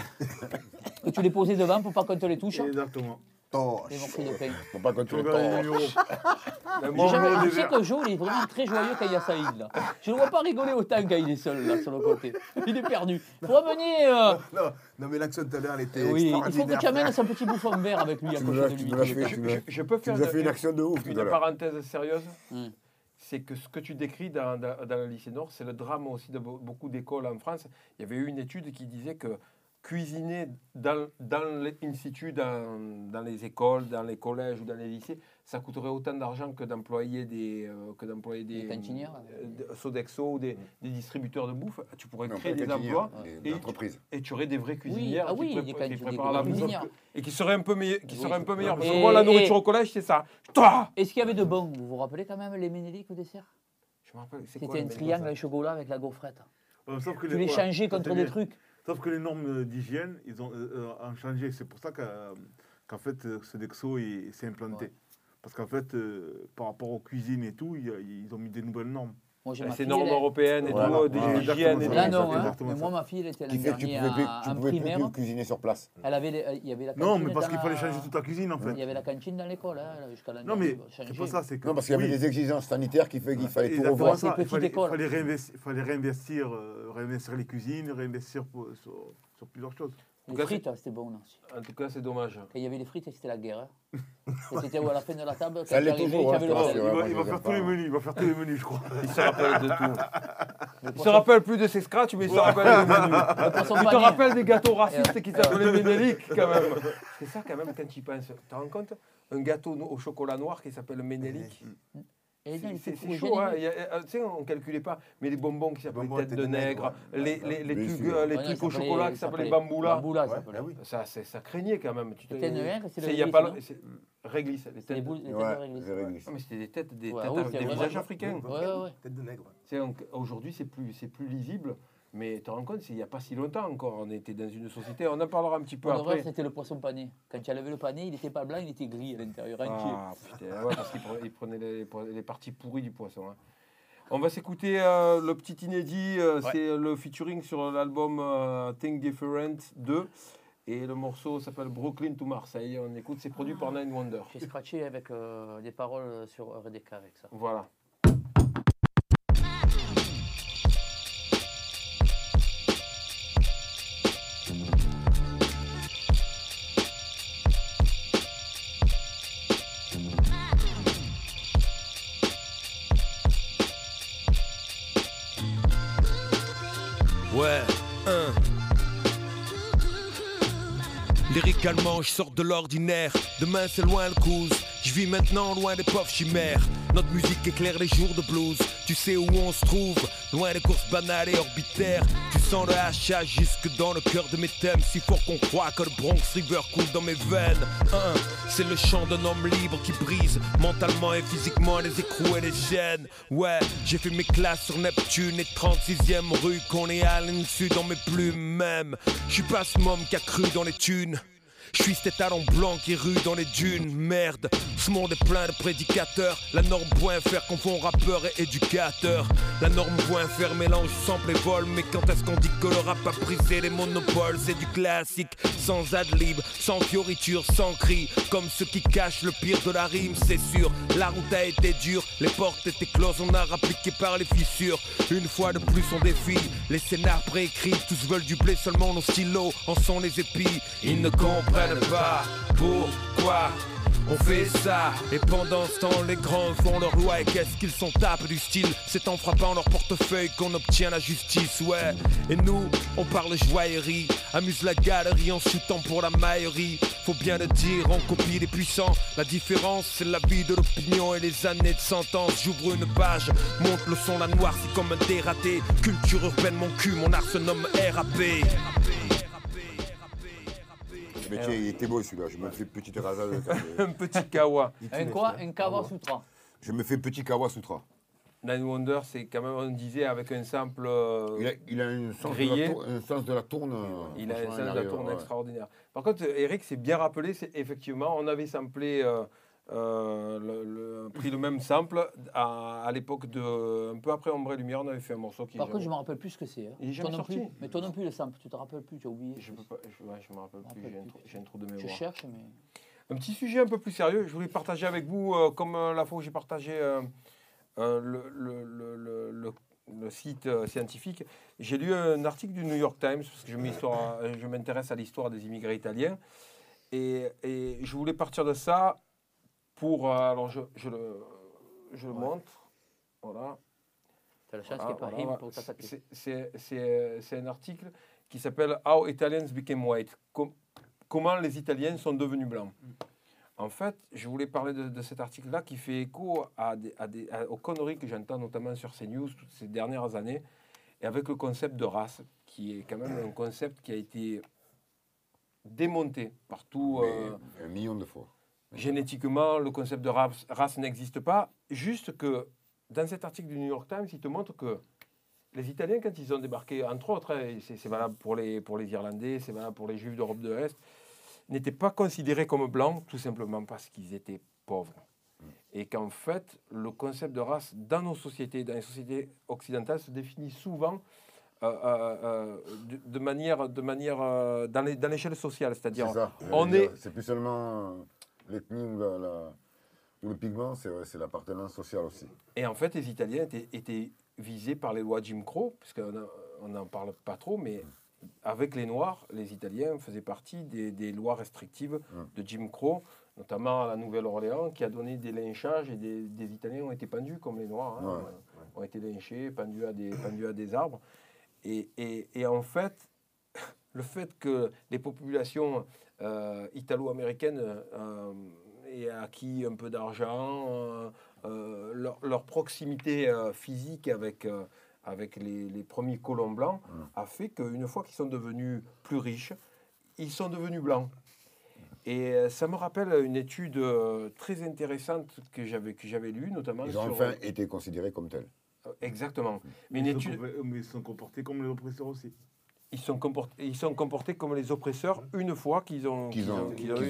que tu les posais devant pour pas qu'on te les touche. Exactement. Torche. Les morceaux de pain. Faut pas qu'on te Tu le regardes les torche. numéros. Mais J'ai moi, jamais- numéro Je sais que Joe, il est vraiment très joyeux quand il y a Saïd. Là. Je ne vois pas rigoler autant quand il est seul là, sur le côté. Il est perdu. Faut amener. euh, Non, non, mais l'action de tout à l'heure, elle était Oui, il faut que extraordinaire. tu amènes son petit bouffon vert avec lui à côté de tu lui. fait, l'as- je, je peux faire fait une action de ouf une parenthèse sérieuse. Hmm. C'est que ce que tu décris dans, dans- dans le lycée Nord, c'est le drame aussi de be- beaucoup d'écoles en France. Il y avait eu une étude qui disait que cuisiner dans, dans les in situ, dans, dans les écoles, dans les collèges ou dans les lycées, ça coûterait autant d'argent que d'employer des, euh, que d'employer des, Des cantinières. euh, de- Sodexo ou des, des distributeurs de bouffe. Tu pourrais Non, créer des emplois et, des entreprises. et tu aurais des vraies cuisinières ah oui, qui, pré- préparent la bouffe cuisinières. et qui seraient un peu, meilleur, qui Oui, seraient un peu meilleures. Parce que Et- moi, la et- nourriture au collège, c'est ça. Toi Est-ce qu'il y avait de bon Vous vous rappelez quand même les ménéliques au dessert? Je me rappelle, C'était un le triangle avec chocolat avec la gaufrette. Euh, sauf que Tu les changeais contre des trucs. Sauf que les normes d'hygiène, ils ont, euh, euh, ont changé. C'est pour ça qu'en fait, euh, Sodexo il- s'est implanté. Ouais. Parce qu'en fait, euh, par rapport aux cuisines et tout, ils ont mis des nouvelles normes. Moi, j'ai C'est normes elle est- européennes et Voilà, tout, des voilà, hygiènes et tout. Là, ça. non, hein. exactement mais ça. moi, ma fille, elle était Qui l'an fait que tu pouvais plus, en- tu en pouvais plus primaire. cu- cuisiner sur place. Elle avait, les- il y avait la Non, cantine mais parce qu'il fallait la- changer toute la cuisine, en fait. Il y avait la cantine dans l'école, hein, jusqu'à l'année. Non, mais c'est pas ça, c'est que. Non, parce qu'il y avait oui, des exigences sanitaires qui fait qu'il fallait tout exactement revoir. C'est ça. Il petite fallait, école. fallait réinvestir, fallait réinvestir, euh, réinvestir les cuisines, réinvestir pour- sur, sur plusieurs choses. En Les cas, frites, hein, c'était bon aussi. En tout cas, c'est dommage. Quand il y avait les frites, c'était la guerre. hein. C'était à la fin de la table, quand Ça l'est toujours, hein. Il va, il va faire tous les menus, il va faire tous les menus, je crois. Il se rappelle de tout. Il se rappelle plus de ses scratchs, mais il se rappelle des menus. Il te rappelle des gâteaux racistes qui s'appelaient Ménélique, quand même. C'est ça, quand même, quand tu y penses. Tu te rends compte? Un gâteau au chocolat noir qui s'appelle Ménélique. Et non, C'est- chaud, hein. générique. Il y a- euh, Tu sais, on ne calculait pas. Mais les bonbons qui s'appellent bonbons tête de nègre, les, les, les Bien trucs, euh, les Ouais, trucs ça au chocolat qui ça s'appelaient bamboula. Bamboula, ça Ouais, s'appelait. bah oui. Ça, ça craignait quand même. Tu têtes de nègre, c'est le il y a réglisse, Réglisse. Les têtes. boules, les têtes Ouais, de réglisse. Ah, mais c'était des têtes, des, c'est visages africains. Tête de nègre. Aujourd'hui, c'est plus, c'est plus lisible. Mais tu te rends compte, il n'y a pas si longtemps encore. On était dans une société. On en parlera un petit peu vrai, après. c'était le poisson pané. Quand tu as levé le panier, il n'était pas blanc, il était gris à l'intérieur, entier. Ah, putain, ouais, parce qu'il prenait, les, les parties pourries du poisson. hein. On va s'écouter euh, le petit inédit, euh, c'est le featuring sur l'album euh, Think Different 2. Et le morceau s'appelle Brooklyn to Marseille. On écoute, c'est produit par Nine Wonder. J'ai scratché avec euh, des paroles sur RDK avec ça. Voilà. Ouais, un. Lyricalement, je sors de l'ordinaire. Demain, c'est loin le cruise. Je vis maintenant loin des pauvres chimères. Notre musique éclaire les jours de blues. Tu sais où on se trouve, loin des courses banales et orbitaires. Sens le hachage jusque dans le cœur de mes thèmes. Si fort qu'on croit que le Bronx River coule dans mes veines. C'est le chant d'un homme libre qui brise mentalement et physiquement les écrous et les gènes. Ouais, j'ai fait mes classes sur Neptune et 36e rue qu'on est à l'insu dans mes plumes même. Je suis pas ce môme qui a cru dans les thunes. Je suis cet talon blanc qui rue dans les dunes, merde. Ce monde est plein de prédicateurs. La norme point faire confond rappeur et éducateur. La norme point faire mélange sample et vol. Mais quand est-ce qu'on dit que le rap a brisé les monopoles? C'est du classique, sans ad-lib, sans fioriture, sans cri. Comme ceux qui cachent le pire de la rime, c'est sûr. La route a été dure, les portes étaient closes, on a rappliqué par les fissures. Une fois de plus, on défile. Les scénars préécrits, tous veulent du blé, seulement nos stylos en sont les épis. Ils ne comprennent pourquoi. On fait ça, et pendant ce temps, les grands font leur loi. Et qu'est-ce qu'ils sont tapent du style? C'est en frappant leur portefeuille qu'on obtient la justice, ouais. Et nous, on parle joaillerie, amuse la galerie en shootant pour la maillerie. Faut bien le dire, on copie les puissants. La différence, c'est la vie de l'opinion et les années de sentence. J'ouvre une page, monte le son, la noire, c'est comme un dératé. Culture urbaine, mon cul, mon art se nomme RAP. Mais tiens, il était beau celui-là. Je me fais petite rasade. Un petit kawa. Un quoi Un Kava Sutra. Je me fais petit Kawa Sutra. Nine Wonder, c'est quand même, on disait, avec un sample. euh, Il a, il a un, sens de Grillé. la tour- un sens de la tourne. euh, Il a un sens de la tourne ouais. extraordinaire. Par contre, Eric s'est bien rappelé, c'est effectivement, on avait samplé, euh, euh, le- le- pris le même sample à, à l'époque de. Un peu après Ombre et Lumière, on avait fait un morceau qui. Par contre, je me rappelle plus ce que c'est. hein. Il est jamais non sorti. plus. Mais toi non plus, le sample, tu te rappelles plus, tu as oublié. Je peux pas, je, ouais, je me rappelle plus, rappelle j'ai un, plus. trou- j'ai un trou de Je mémoire. cherche, mais. Un petit sujet un peu plus sérieux, je voulais partager avec vous, euh, comme euh, la fois où j'ai partagé euh, le, le- le- site scientifique, j'ai lu un article du New York Times, parce que je je m'intéresse à l'histoire des immigrés italiens, et, et je voulais partir de ça pour... euh, alors je, je le, je le montre, voilà. T'as la chance Voilà, qu'il n'y ait pas voilà. C'est- C'est c'est- c'est un article qui s'appelle How Italians Became White. Com- comment les Italiens sont devenus blancs. En fait, je voulais parler de, de cet article-là qui fait écho à des, à des- à- aux conneries que j'entends notamment sur CNews toutes ces dernières années, et avec le concept de race, qui est quand même un concept qui a été démonté partout. Euh, Un million de fois. Génétiquement, le concept de race, race n'existe pas. Juste que dans cet article du New York Times, il te montre que les Italiens, quand ils ont débarqué, entre autres, hein, c'est valable pour les, pour les Irlandais, c'est valable pour les Juifs d'Europe de l'Est, n'étaient pas considérés comme blancs, tout simplement parce qu'ils étaient pauvres. Et qu'en fait, le concept de race dans nos sociétés, dans les sociétés occidentales, se définit souvent euh, euh, euh, de, de manière, de manière euh, dans l'échelle sociale. C'est C'est-à-dire, ça. on est, C'est plus seulement l'ethnie ou, la- la- ou le pigment, c'est l'appartenance sociale aussi. Et en fait, les Italiens étaient, étaient visés par les lois Jim Crow, puisqu'on n'en parle pas trop, mais avec les Noirs, les Italiens faisaient partie des, des lois restrictives Ouais. de Jim Crow, notamment à la Nouvelle-Orléans, qui a donné des lynchages et des, des Italiens ont été pendus comme les Noirs, hein, Ouais. ont été lynchés, pendus à des, pendus à des arbres. Et, et- et en fait, le fait que les populations euh, italo-américaines euh, aient acquis un peu d'argent, euh, euh, leur, leur proximité euh, physique avec, euh, avec les, les premiers colons blancs a fait qu'une fois qu'ils sont devenus plus riches, ils sont devenus blancs. Et ça me rappelle une étude très intéressante que j'avais que j'avais lue, notamment Ils ont sur... enfin été considérés comme tels. Exactement. Mais une Ils sont étude, mais ils sont comportés comme les oppresseurs aussi. Ils sont comportés, ils sont comportés comme les oppresseurs une fois qu'ils ont,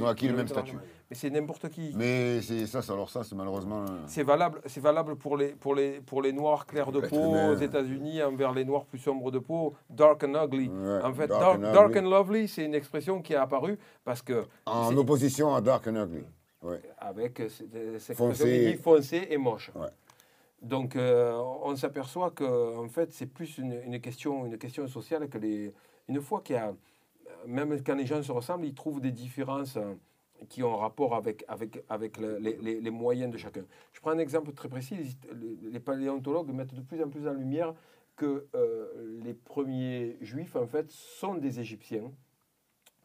acquis le même statut. Mais c'est n'importe qui. Mais c'est ça, c'est- alors ça, c'est malheureusement. euh, C'est valable, c'est valable pour les, pour, les, pour les noirs clairs de peau aux États-Unis envers les noirs plus sombres de peau, dark and ugly. ouais, En fait, dark dark, and dark and lovely, c'est une expression qui est apparue parce que En opposition à Dark and Ugly. Ouais. avec cette Foncé. expression qui dit foncé et moche. Ouais. Donc euh, on s'aperçoit que en fait c'est plus une, question une question sociale que les une fois qu'il y a même quand les gens se ressemblent ils trouvent des différences euh, qui ont rapport avec avec avec le- les, les- moyens de chacun. Je prends un exemple très précis les, paléontologues mettent de plus en plus en lumière que euh, les premiers juifs en fait sont des égyptiens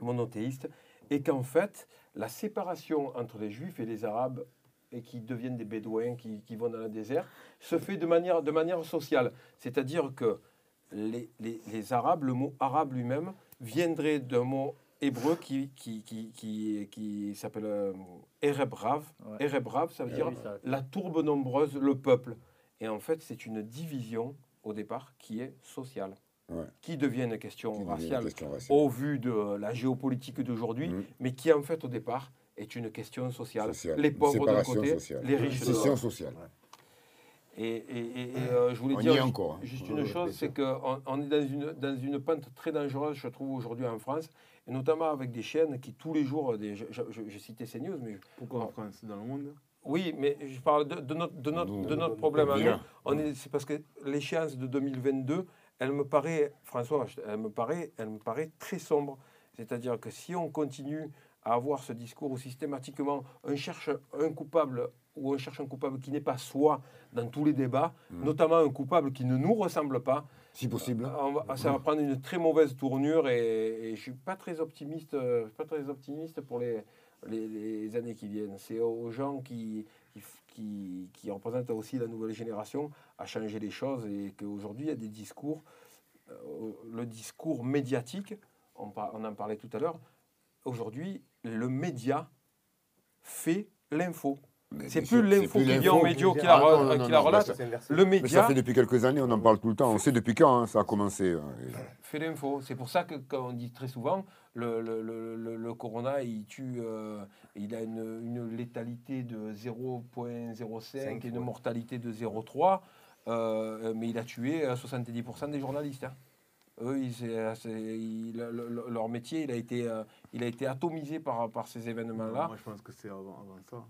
monothéistes et qu'en fait la séparation entre les juifs et les arabes et qui deviennent des bédouins qui, qui vont dans le désert se fait de manière, de manière sociale. C'est-à-dire que les, les- les arabes, le mot arabe lui-même, viendrait d'un mot hébreu qui, qui, qui, qui, qui s'appelle euh, Ereb Rav. Ouais. Ereb Rav, ça veut J'ai dire ça. la tourbe nombreuse, le peuple. Et en fait, c'est une division au départ qui est sociale, Ouais. qui devient une question Qui devient une raciale question raciale. au vu de la géopolitique d'aujourd'hui, Mhm. mais qui en fait au départ est une question sociale. Sociale. Les pauvres d'un côté, sociale. les riches de l'autre. sociale. Et, et- et- et, euh, je voulais On dire encore, hein. juste On une chose, c'est qu'on on est dans une, dans une pente très dangereuse, je trouve, aujourd'hui en France, et notamment avec des chaînes qui tous les jours, des, je, je, je- je citais CNews, mais Pourquoi en France? Dans le monde? Oui, mais je parle de, de notre, de, notre, de notre problème à nous. bien. On est, c'est parce que l'échéance de 2022, elle me paraît, François, elle me paraît, elle me paraît très sombre. C'est-à-dire que si on continue à avoir ce discours où systématiquement on cherche un coupable ou on cherche un coupable qui n'est pas soi dans tous les débats, Mm. notamment un coupable qui ne nous ressemble pas, Si possible. on va- ça va prendre une très mauvaise tournure et, et je suis pas très optimiste, euh, je suis pas très optimiste pour les, les, les années qui viennent. C'est aux gens qui, qui, qui, qui représentent aussi la nouvelle génération à changer les choses et qu'aujourd'hui il y a des discours, euh, le discours médiatique, on, par- on en parlait tout à l'heure, aujourd'hui le média fait l'info. C'est plus l'info plus qui vient aux médias qui Ah, la, non, re- non, qui non, la non, relate. Le Mais ça média fait depuis quelques années, on en parle tout le temps. On sait depuis quand hein, ça a commencé. hein. Et- fait l'info. C'est pour ça que, comme on dit très souvent, le, le, le, le- le corona, il tue, euh, il a une, une létalité de 0,05 Cinq, et une mortalité de 0,3, euh, mais il a tué euh, 70% des journalistes. hein. Eux, ils- c'est- ils- le- le- leur métier, il a été, euh, il a été atomisé par, par ces événements-là Moi, je pense que c'est avant, avant ça.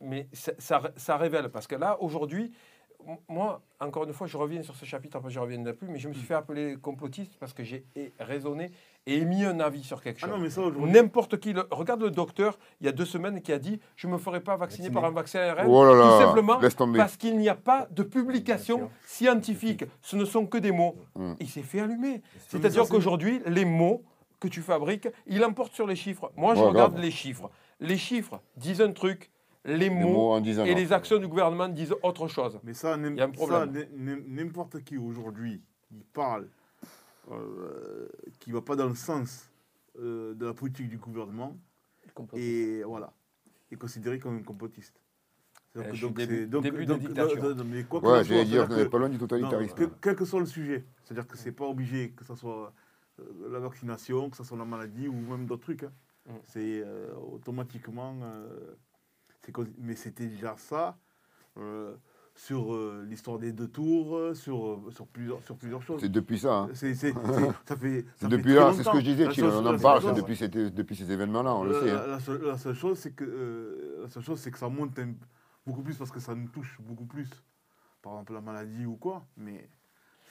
mais ça, ça, ça révèle, parce que là, aujourd'hui, moi, encore une fois, je reviens sur ce chapitre, après je reviendrai plus, mais je me suis fait appeler complotiste parce que j'ai raisonné et émis un avis sur quelque Ah chose. non, mais ça, aujourd'hui. N'importe qui, le- regarde le docteur, il y a deux semaines, qui a dit Je ne me ferai pas vacciner Vacciner. par un vaccin ARN, Oh là tout simplement laisse tomber. parce qu'il n'y a pas de publication scientifique. Ce ne sont que des mots. Mm. Il s'est fait allumer. C'est-à-dire c'est- qu'aujourd'hui, les mots que tu fabriques, il emporte sur les chiffres. Moi, je Ouais, regarde grave. les chiffres. Les chiffres disent un truc, les Les mots mots en disant et non. les actions du gouvernement disent autre chose. Mais ça, Il n'importe qui aujourd'hui qui parle, euh, qui ne va pas dans le sens euh, de la politique du gouvernement, et voilà, est considéré comme un complotiste. C'est-à-dire Euh, suis donc début- c'est- donc- début de donc- dictature. non, mais quoi Ouais, j'allais dire, on n'est pas loin du non, totalitarisme. que- quel que soit le sujet, c'est-à-dire que c'est pas obligé que ce soit euh, la vaccination, que ce soit la maladie ou même d'autres trucs. hein. Mm. C'est euh, automatiquement. euh, mais c'était déjà ça euh, sur euh, l'histoire des deux tours, euh, sur, sur, plusieurs, sur plusieurs choses. C'est depuis ça. hein. C'est, c'est- c'est- ça fait, ça C'est fait depuis là, c'est ce que je disais, on en parle, c'est depuis, c'était- depuis ces événements-là, on le la, sait. la- hein. la seule, la seule chose, c'est que euh, la seule chose, c'est que ça monte un- beaucoup plus parce que ça nous touche beaucoup plus. Par exemple, la maladie ou quoi. Mais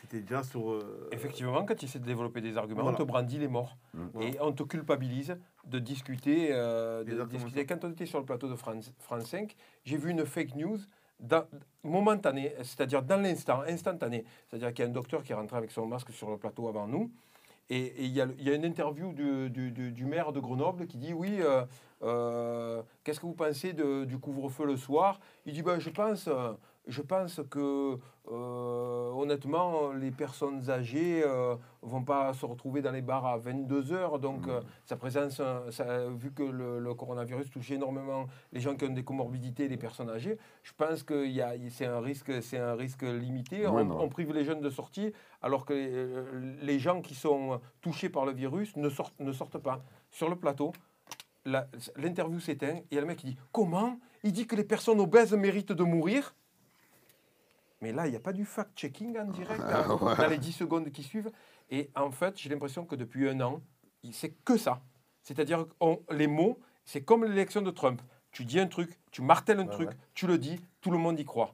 c'était déjà sur. euh, Effectivement, quand tu essaies de développer des arguments, Voilà. on te brandit les morts. Mm. Et on te culpabilise de discuter. euh, de discuter. Quand on était sur le plateau de France, France 5, j'ai vu une fake news dans- momentanée, c'est-à-dire dans l'instant, instantané. C'est-à-dire qu'il y a un docteur qui est rentré avec son masque sur le plateau avant nous. Et il y, a y une interview du, du- du- du maire de Grenoble qui dit Oui, euh, euh, qu'est-ce que vous pensez de- du couvre-feu le soir? Il dit ben, je, pense, je pense que, euh, honnêtement, les personnes âgées ne vont pas se retrouver dans les bars à 22 heures. Donc, euh, sa présence, euh, ça- vu que le, le coronavirus touche énormément les gens qui ont des comorbidités, les personnes âgées, je pense que il y a- c'est un, risque- c'est un risque limité. On, prive les jeunes de sortie, alors que euh, les gens qui sont touchés par le virus ne sortent, ne sortent pas. Sur le plateau, la- l'interview s'éteint et il y a le mec qui dit Comment? Il dit que les personnes obèses méritent de mourir mais là, il n'y a pas du fact-checking en direct dans, dans les 10 secondes qui suivent. Et en fait, j'ai l'impression que depuis un an, c'est que ça. C'est-à-dire que les mots, c'est comme l'élection de Trump. Tu dis un truc, tu martèles un Ouais, truc, ouais. tu le dis, tout le monde y croit.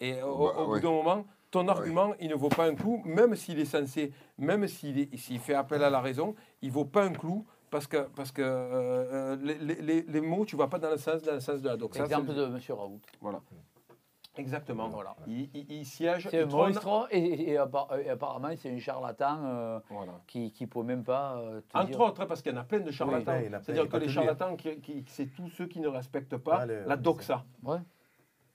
Et au, Bah, au bout d'un moment, ton argument, il ne vaut pas un clou, même s'il est censé, même s'il fait appel à la raison, il ne vaut pas un clou parce que, parce que euh, euh, les, les- les- les mots, tu ne vas pas dans le sens, dans le sens de la doxa. Exemple de M. Raoult. Voilà. Exactement. Voilà. Il, il- il siège. C'est un il trône- monstre et, et- et appar- et apparemment c'est un charlatan euh, Voilà. qui ne peut même pas euh, te Entre dire- autres, parce qu'il y en a plein de charlatans. C'est-à-dire que les charlatans, qui, qui- c'est tous ceux qui ne respectent pas Ah, la doxa. Ouais.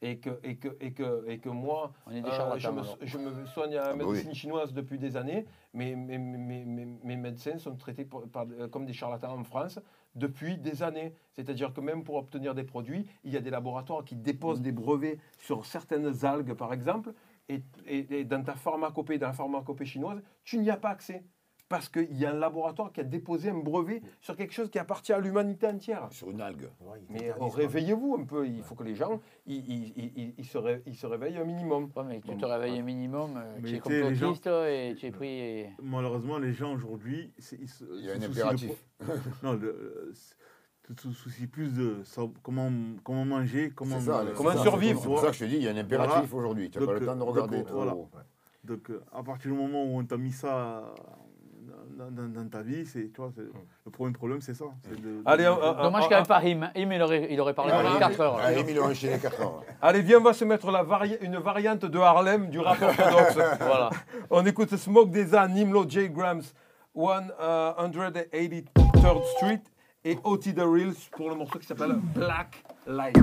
Et que, et, que, et, que, et que moi, On est des euh, je, me, alors. je me soigne à la Ah bah médecine oui. chinoise depuis des années, mais mes, mes- mes- mes médecins sont traités pour- par- euh, comme des charlatans en France depuis des années. C'est-à-dire que même pour obtenir des produits, il y a des laboratoires qui déposent des brevets sur certaines algues, par exemple, et dans ta pharmacopée, dans la pharmacopée chinoise, tu n'y as pas accès. Parce qu'il y a un laboratoire qui a déposé un brevet sur quelque chose qui appartient à l'humanité entière. Sur une algue. Ouais, Mais oh, réveillez-vous un peu. Il faut que les gens ils, ils- ils- ils- ils se, ré- ils se réveillent un minimum. Ouais, mais tu Bon, te réveilles un minimum, euh, Mais tu es tu les gens- complotiste et tu es pris. et- Malheureusement, les gens aujourd'hui. Il y a un impératif. de- non, le, euh, tu te soucies plus de ça- comment, comment manger, comment, ça, euh, Comment ça, survivre. C'est pour ça que je te dis, il y a un impératif Voilà. aujourd'hui. Tu n'as pas le temps de euh, regarder donc, voilà. Donc, à partir du moment où on t'a mis ça dans, dans- dans ta vie, c'est, tu vois, c'est- le premier problème, c'est ça. c'est de- de- Allez, on- on- Dommage qu'il n'y avait pas Him. Him, il aurait, il aurait parlé pendant Him, 4 heures. ah, Him, il aurait enchaîné 4 heures. Allez, viens, on va se mettre la vari- une variante de Harlem du rap orthodoxe. Voilà. On écoute Smoke Deza, Nimlo J. Grams, 183rd Street et O.T. The Reels pour le morceau qui s'appelle Black Light.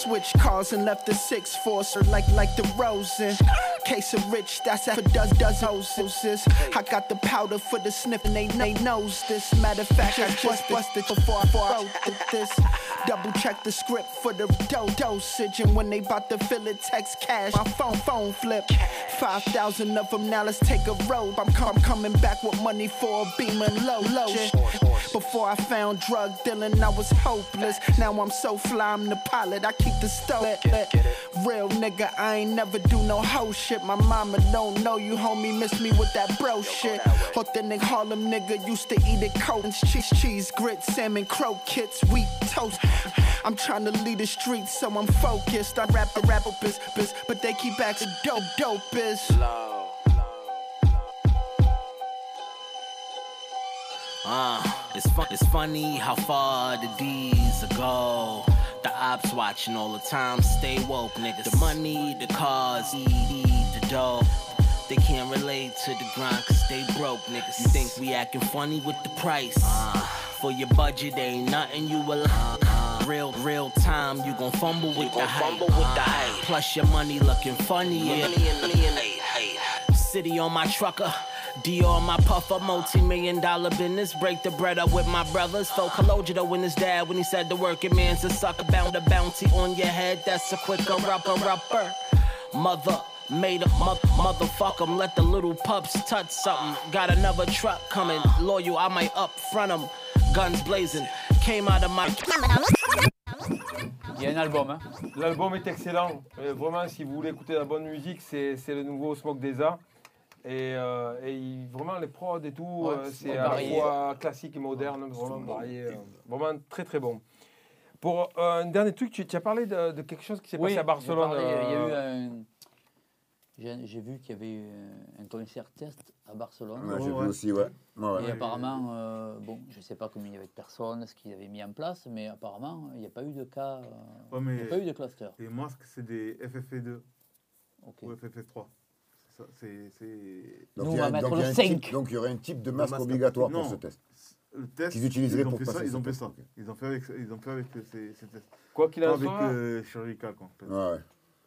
Switched cars and left the six forcer like like the Rosen. Case of rich, that's after does does hoses. I got the powder for the sniff and they, they knows this. Matter of fact, I just busted before I before I wrote this. Double check the script for the do dosage, and when they bout to fill it, text cash. My phone phone flip. Five thousand of them. Now let's take a road. I'm, com- coming back with money for a beam and low low. Before I found drug dealing, I was hopeless. Now I'm so fly, I'm the pilot. I keep the stove lit. Real nigga, I ain't never do no hoe shit. My mama don't know you, homie. Miss me with that bro shit. Authentic Harlem nigga used to eat it cold. Cheese, cheese, grits, salmon, croquettes, wheat toast. I'm trying to lead the streets, so I'm focused. I rap the rap biz, biz, but they keep acting dope, dope is. Uh, it's. It's funny how far the D's go ops watching all the time. Stay woke, niggas. The money, the cars, the dough. They can't relate to the grind, cause they broke, niggas. You think we acting funny with the price? Uh, for your budget, ain't nothing you will. Uh, real, real time, you gon' fumble with, the, fumble hype. with uh, the hype. Plus your money looking funny. Yeah. city on my trucker. Dior on my puffer, multi-million dollar business. Break the bread up with my brothers. Felt Cologito when his dad when he said the working man's a sucker. Bound a bounty on your head, that's a quicker upper upper. Mother made a mother motherfuck 'em. Let the little pups touch something. Got another truck coming. Loyal, I might up front front 'em. Guns blazing. Came out of my Il y a un album. Hein. L'album est excellent. Euh, vraiment, si vous voulez écouter la bonne musique, c'est c'est le nouveau Smoke Desa. Et, euh, et il- vraiment, les prods et tout, Ouais, euh, c'est à la fois classique et moderne, vraiment varié. euh, vraiment très très bon. Pour euh, un dernier truc, tu, tu as parlé de, de quelque chose qui s'est Oui, passé à Barcelone. parlé, Il y a eu un. J'ai vu qu'il y avait eu un concert test à Barcelone. Ouais, j'ai vu aussi, ouais. Ouais, ouais. Et apparemment, euh, bon, je ne sais pas combien il y avait de personnes, ce qu'ils avaient mis en place, mais apparemment, il n'y a pas eu de cas, euh, Ouais, il n'y a pas eu de cluster. les masques, c'est des FFP2 Ok. ou FFP3. C'est Donc, Nous, il y on a- va mettre donc, il y a le un type- 5. donc il y aurait un type de masque masque obligatoire pour ce test. Le test, utiliseraient ils ont pour fait ça, passer ils ont fait ça. Ils ont fait avec, ils ont fait avec ces, tests. Quoi qu'il en avec soit, euh, chirurgical, quoi. Ouais.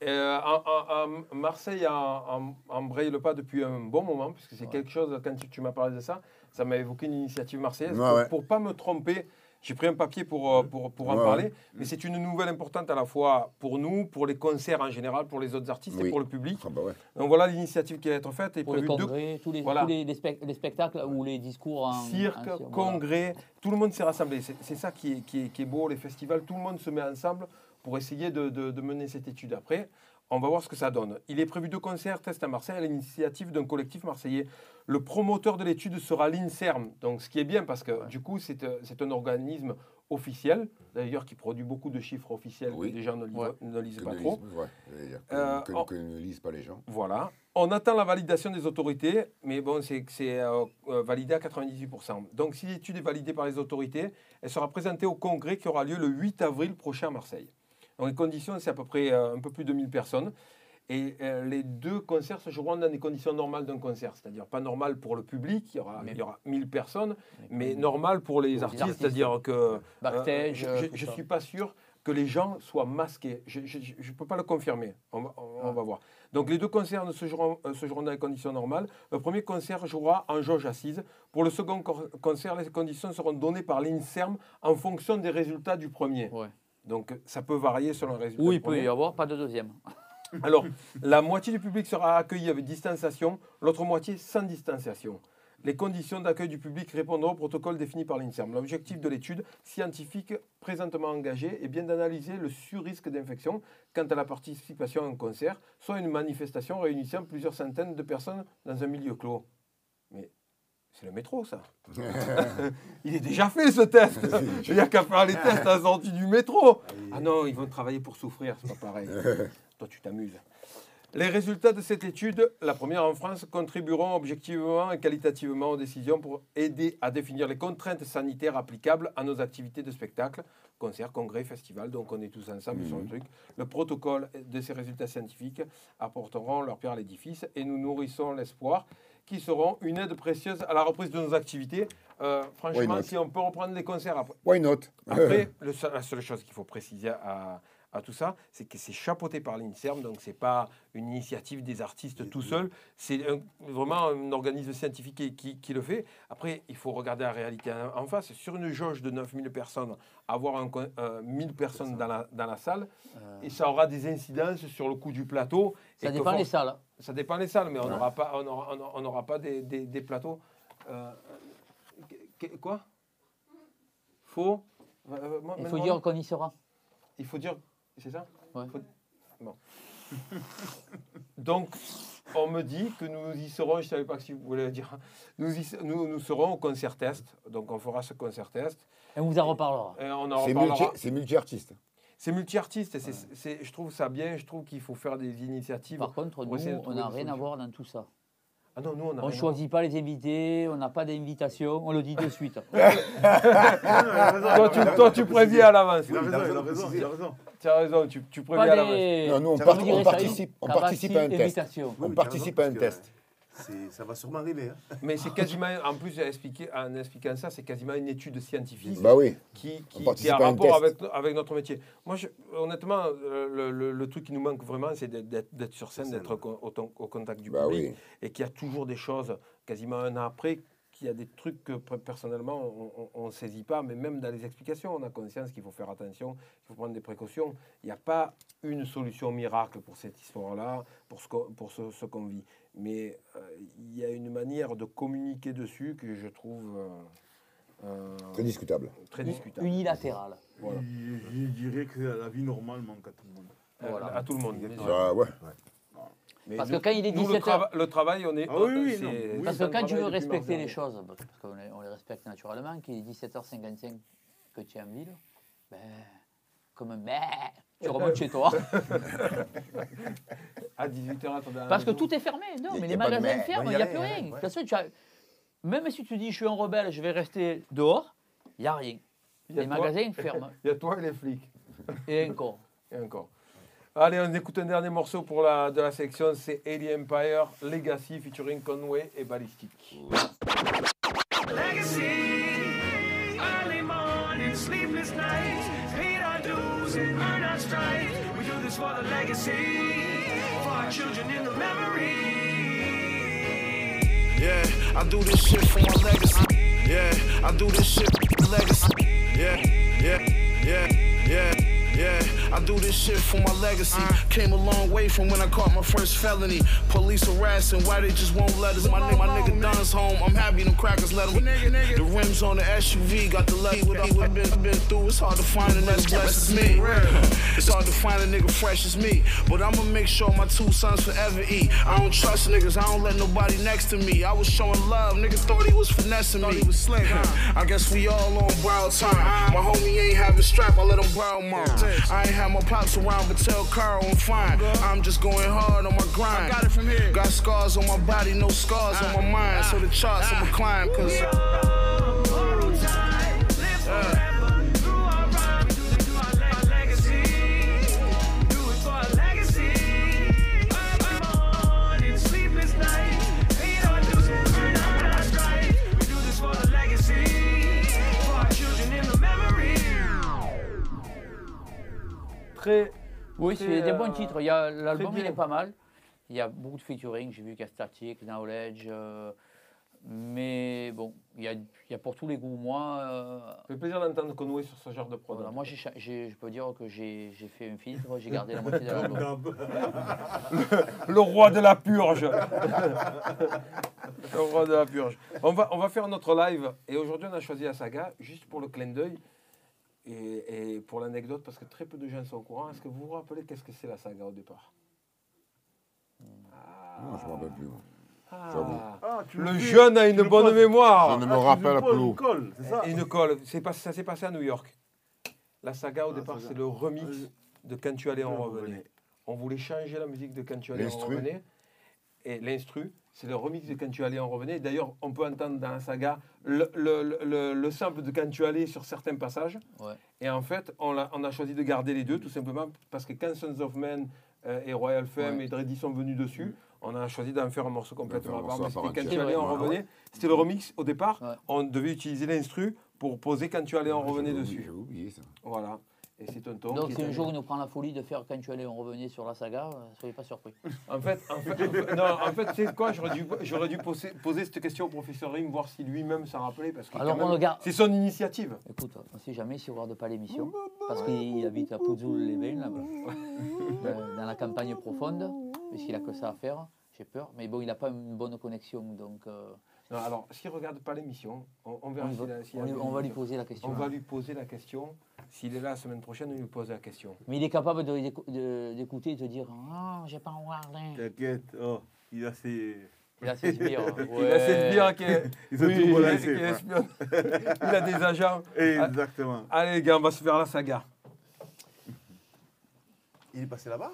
Euh, en- en- en- Marseille en- en- embraye le pas depuis un bon moment, puisque c'est Ouais. quelque chose, quand tu, tu m'as parlé de ça, ça m'a évoqué une initiative marseillaise. Ouais, pour, ouais. pour pas me tromper, j'ai pris un papier pour, euh, pour, pour en Ouais, parler, ouais. mais c'est une nouvelle importante à la fois pour nous, pour les concerts en général, pour les autres artistes et pour le public. Ah bah ouais. Donc voilà l'initiative qui va être faite. Et Pour les deux congrès, tous les, Voilà. tous les, les spec- les spectacles ou les discours en. cirque, en- voilà. congrès, tout le monde s'est rassemblé. C'est c'est ça qui est, qui, est, qui est beau, les festivals, tout le monde se met ensemble pour essayer de, de- de mener cette étude. Après, on va voir ce que ça donne. Il est prévu deux concerts, test à Marseille, à l'initiative d'un collectif marseillais. Le promoteur de l'étude sera l'INSERM, donc ce qui est bien parce que du coup, c'est euh, c'est un organisme officiel, d'ailleurs qui produit beaucoup de chiffres officiels Oui. que les gens ne lisent, Ouais. ne lisent pas ne trop. lisent- ouais, que- Euh, que- que ne lisent pas les gens. Voilà. On attend la validation des autorités, mais bon, c'est c'est, euh, euh, validé à 98%. Donc, si l'étude est validée par les autorités, elle sera présentée au congrès qui aura lieu le 8 avril prochain à Marseille. Donc, les conditions, c'est à peu près euh, un peu plus de 1000 personnes. Et euh, les deux concerts se joueront dans des conditions normales d'un concert, c'est-à-dire pas normal pour le public, il y aura, Mais- il y aura 1000 personnes, mais normal pour les artistes, artistes. c'est-à-dire que euh, Backstage, je- euh, ne suis pas sûr que les gens soient masqués. Je ne peux pas le confirmer. On va, on- on va voir. Donc les deux concerts se joueront, euh, se joueront dans les conditions normales. Le premier concert jouera en jauge assise. Pour le second concert, les conditions seront données par l'INSERM en fonction des résultats du premier. Ouais. Donc ça peut varier selon les résultats. Ou du il peut y avoir pas de deuxième. Alors, la moitié du public sera accueilli avec distanciation, l'autre moitié sans distanciation. Les conditions d'accueil du public répondront au protocole défini par l'INSERM. L'objectif de l'étude scientifique présentement engagée est bien d'analyser le sur-risque d'infection quant à la participation à un concert, soit une manifestation réunissant plusieurs centaines de personnes dans un milieu clos. Mais c'est le métro, ça. Il est déjà fait ce test. Je veux dire qu'à faire les tests à sortie du métro. Ah non, ils vont travailler pour souffrir, c'est pas pareil. Toi, tu t'amuses. Les résultats de cette étude, la première en France, contribueront objectivement et qualitativement aux décisions pour aider à définir les contraintes sanitaires applicables à nos activités de spectacle, concerts, congrès, festivals. Donc, on est tous ensemble sur le truc. Le protocole de ces résultats scientifiques apporteront leur pierre à l'édifice et nous nourrissons l'espoir qui seront une aide précieuse à la reprise de nos activités. Euh, franchement, si on peut reprendre les concerts après, Why not? Après, le seul- la seule chose qu'il faut préciser à, à tout ça, c'est que c'est chapeauté par l'INSERM, donc c'est pas une initiative des artistes tout seul, c'est un- vraiment un organisme scientifique qui, qui- qui le fait. Après, il faut regarder la réalité en, en face. Sur une jauge de 9000 personnes, avoir un, co- euh, 1000 personnes dans la, dans la salle, et ça aura des incidences sur le coût du plateau. Ça et dépend for- des salles. Ça dépend des salles, mais on n'aura pas, on aura, on aura- on n'aura pas des, des- des plateaux. euh, quoi? Faux Euh, Il faut dire qu'on y sera. il faut dire, c'est ça Ouais. Faut- Bon. Donc, on me dit que nous y serons, je ne savais pas si vous voulez le dire, nous, y- nous, nous serons au concert test, donc on fera ce concert test. Et on vous en reparlera. Et on en C'est reparlera. multi- c'est multi-artiste. C'est multi-artiste, je trouve ça bien, je trouve qu'il faut faire des initiatives. Par contre, nous, on n'a rien à voir dans tout ça. Ah non, nous, on ne choisit pas les invités, on n'a pas d'invitation, on le dit de suite. Toi, tu, toi, tu préviens à l'avance. Il a raison, il a raison Tu as raison, tu, tu préviens à des... Non, nous, on, part- participe, on participe à un test. On mais participe à un test. Ça va sûrement arriver. hein. Mais c'est quasiment, en plus, expliqué, en expliquant ça, c'est quasiment une étude scientifique. Bah oui. qui, qui, qui participe a à un rapport avec, avec notre métier. Moi, je- honnêtement, le, le- le truc qui nous manque vraiment, c'est d'être- sur scène, d'être au, au ton- au contact du Bah public, oui. et qu'il y a toujours des choses, quasiment un an après, qu'il y a des trucs que per- personnellement, on ne saisit pas, mais même dans les explications, on a conscience qu'il faut faire attention, qu'il faut prendre des précautions. Il n'y a pas une solution miracle pour cette histoire-là, pour ce, qu'on- pour ce, ce qu'on vit. Mais euh, il y a une manière de communiquer dessus que je trouve euh, euh, Très discutable. très discutable. Unilatéral. Voilà. Je, je dirais que la vie normale manque à tout le monde. Voilà. À tout le monde. Ouais. Mais Parce nous- que quand il est nous, 17 le, heures- trava- le travail, on est. Ah oui, oui, non. c'est Parce que quand tu veux respecter les choses, parce qu'on les, on les respecte naturellement, qu'il est 17h55 que tu es en ville, ben, comme un mec, tu remontes chez toi. À 18h, attendez. à la Parce que tout est fermé. Non, mais les magasins ferment, il n'y a a plus rien, rien. ouais. De toute façon, tu as- Même si tu dis je suis un rebelle, je vais rester dehors, il n'y a rien. Il y a Les toi- magasins ferment. Il y a toi et les flics. Et encore. Et encore. Allez, on écoute un dernier morceau pour la, de la sélection, c'est Alien Empire Legacy featuring Conway et Ballistic. Legacy, early morning, sleepless nights, paid our dues and earned our stripes. We do this for the legacy, for our children in the memory. Yeah, I do this shit for my legacy. Yeah, I do this shit for my legacy. Yeah, yeah, yeah, yeah. Yeah, I do this shit for my legacy. Came a long way from when I caught my first felony. Police harassing, why they just won't let us? My, nigga, my nigga Don's home. I'm happy them crackers let him. The rims on the SUV got the left. What I've been, been through, it's hard to find a nigga blessed as me. It's hard to find a nigga fresh as me. But I'ma make sure my two sons forever eat. I don't trust niggas, I don't let nobody next to me. I was showing love, nigga thought he was finessing me. He was slick, I guess we all on borrowed time. My homie ain't having strap, I let him borrow mine. I ain't have my pops around, but tell Carl I'm fine. I'm just going hard on my grind. got it from here. Got scars on my body, no scars on my mind. So the charts I'ma climb, cause. Très. Oui, c'est des euh, bons titres. Il y a- L'album, il est pas mal. Il y a beaucoup de featuring. J'ai vu qu'il y a Static, Knowledge. euh, mais bon, il y a, il y a pour tous les goûts. Moi, euh, Ça fait plaisir d'entendre Conway sur ce genre de prod. voilà, moi j'ai, cha- j'ai- je peux dire que j'ai j'ai fait un filtre. J'ai gardé la moitié de l'album. Le roi de la purge. le roi de la purge. On va, on va faire notre live. Et aujourd'hui, on a choisi la saga juste pour le clin d'œil et, et pour l'anecdote, parce que très peu de gens sont au courant. Est-ce que vous vous rappelez qu'est-ce que c'est la saga au départ? Non, je m'en rappelle plus. moi. Ah. Ah, Le jeune a une bonne mémoire. Je ne me Ah, rappelle plus. une colle, c'est ça? Une colle. C'est pas, ça s'est passé à New York. La saga au Ah, départ, c'est le remix Euh, de Quand tu allais, revenait. revenait. On voulait changer la musique de Quand tu allais, on L'instru. Et l'instru, c'est le remix de Quand tu allais, on revenait. D'ailleurs, on peut entendre dans la saga le, le, le, le sample de Quand tu allais sur certains passages. Ouais. Et en fait, on a, on a choisi de garder les deux, tout simplement parce que quand Sons of Men euh, et Royal Femme Ouais. et Dreddy sont venus dessus, on a choisi d'en faire un morceau complètement à un part. morceau Mais à part C'était Quand tu entière. allais, on Ouais, revenait. ouais. C'était le remix au départ. Ouais. On devait utiliser l'instru pour poser Quand tu allais, on revenait dessus. J'avais oublié ça. Voilà. Et c'est un ton. Donc qui si est un jour il nous prend la folie de faire quand tu allais, on revenait sur la saga, euh, soyez pas surpris. En fait, en fait, en fait- non, en fait, tu sais quoi, j'aurais dû, j'aurais dû poser, poser cette question au professeur Rim, voir si lui-même s'en rappelait, parce que Alors on regarde. c'est son initiative. Écoute, on ne sait jamais s'il ne regarde pas l'émission, parce qu'il habite à Pouzoul-les-Bains, là-bas, dans- dans la campagne profonde, puisqu'il a que ça à faire. J'ai peur, mais bon, il n'a pas une bonne connexion, donc euh, Non, alors, s'il regarde pas l'émission, on, on verra s'il s'il on on va lui poser la question. On va lui poser la question. S'il est là la semaine prochaine, on lui pose la question. Mais il est capable de- d'écou- de- d'écouter et de dire Ah, j'ai pas regardé. T'inquiète, oh, il a ses. Il a ses sbires. Il a cette bière qui est. Ils ont Oui, tout il balancé, est a des agents. Exactement. Allez, les gars, on va se faire la saga. Il est passé là-bas?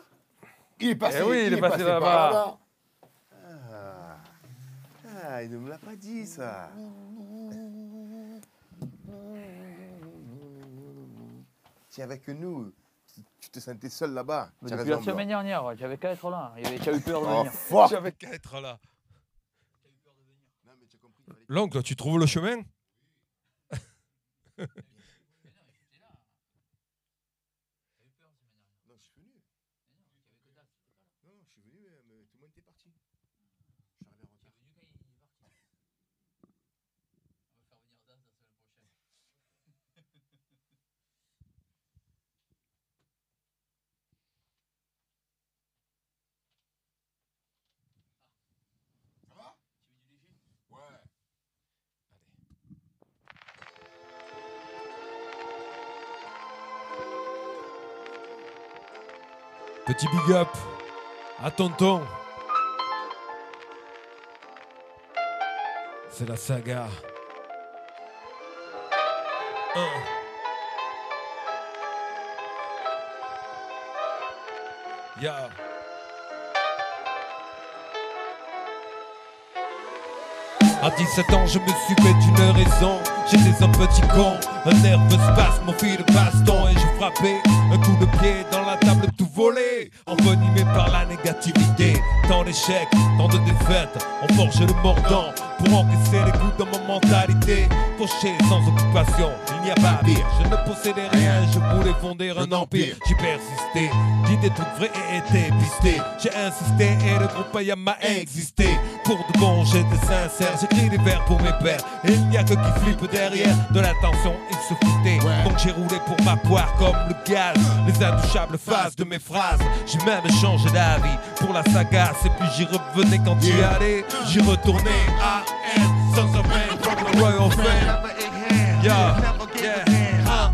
Il est passé, Eh oui, il est passé par là-bas. Ah. il ne me l'a pas dit ça. Tiens, avec nous, tu- te sentais seul là-bas. Mais Tu as Depuis la Blanc. semaine dernière, tu avais qu'à être là. Tu as eu peur de Oh, venir. fuck. J'avais qu'à être là. L'oncle, tu trouves le chemin? Petit big up à tonton. C'est la saga. Un. Yeah. À 17 ans, je me suis fait une raison. J'étais un petit con, un nerveux spasme, mon fil de baston. Et je frappais un coup de pied dans la table tout volé. Envenimé par la négativité. Tant d'échecs, tant de défaites. On forge le mordant pour encaisser les coups dans ma mentalité. Fauché sans occupation, il n'y a pas pire. Je ne possédais rien, je voulais fonder un empire. J'y persistais, l'idée toute vraie et était pistée. J'ai insisté et le groupe Ayam m'a existé. Pour de bon, j'étais sincère, j'écris des vers pour mes pères. Et il n'y a que qui flippe derrière de l'attention, ils se foutaient. Donc j'ai roulé pour ma poire comme le gaz. Les intouchables phases de mes phrases. J'ai même changé d'avis pour la saga. Et puis j'y revenais quand j'y allais. J'y retournais. Of man from the royal. Yeah, yeah.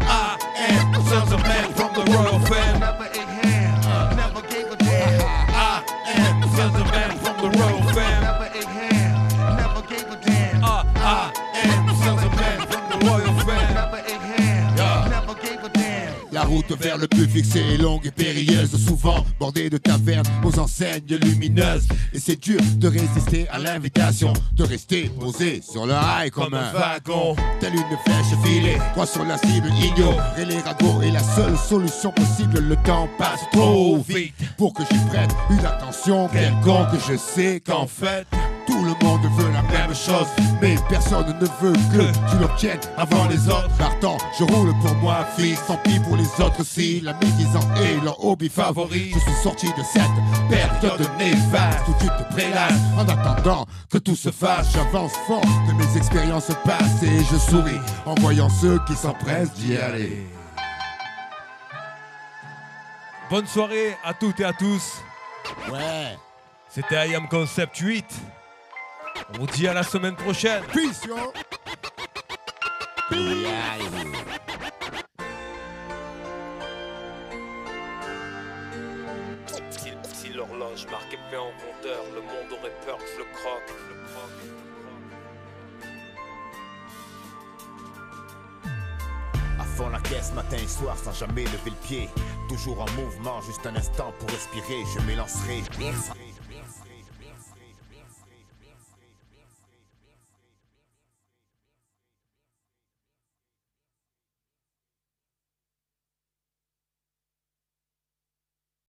I am sons of man from the royal. Route vers le but fixé est longue et périlleuse, souvent bordée de tavernes aux enseignes lumineuses. Et c'est dur de résister à l'invitation, de rester posé sur le rail comme, un wagon. Telle une flèche filée, croix sur la cible, ignorer les ragots est la seule solution possible. Le temps passe trop vite pour que j'y prête une attention quelconque. Je sais qu'en fait, tout le monde veut la même chose, mais personne ne veut que tu l'obtiennes avant les autres. Partant, je roule pour moi, fils, tant pis pour les autres si la médisant est leur hobby favori. Je suis sorti de cette période néfaste où tu te prélasses en attendant que tout se fasse. J'avance fort de mes expériences passées et je souris en voyant ceux qui s'empressent d'y aller. Bonne soirée à toutes et à tous. Ouais. C'était I Am Concept 8. On vous dit à la semaine prochaine. Peace, yo. Si, si l'horloge marquait bien en rondeur, le monde aurait peur que je le croque. Le croque. À fond la caisse matin et soir sans jamais lever le pied. Toujours en mouvement, juste un instant pour respirer. Je m'élancerai.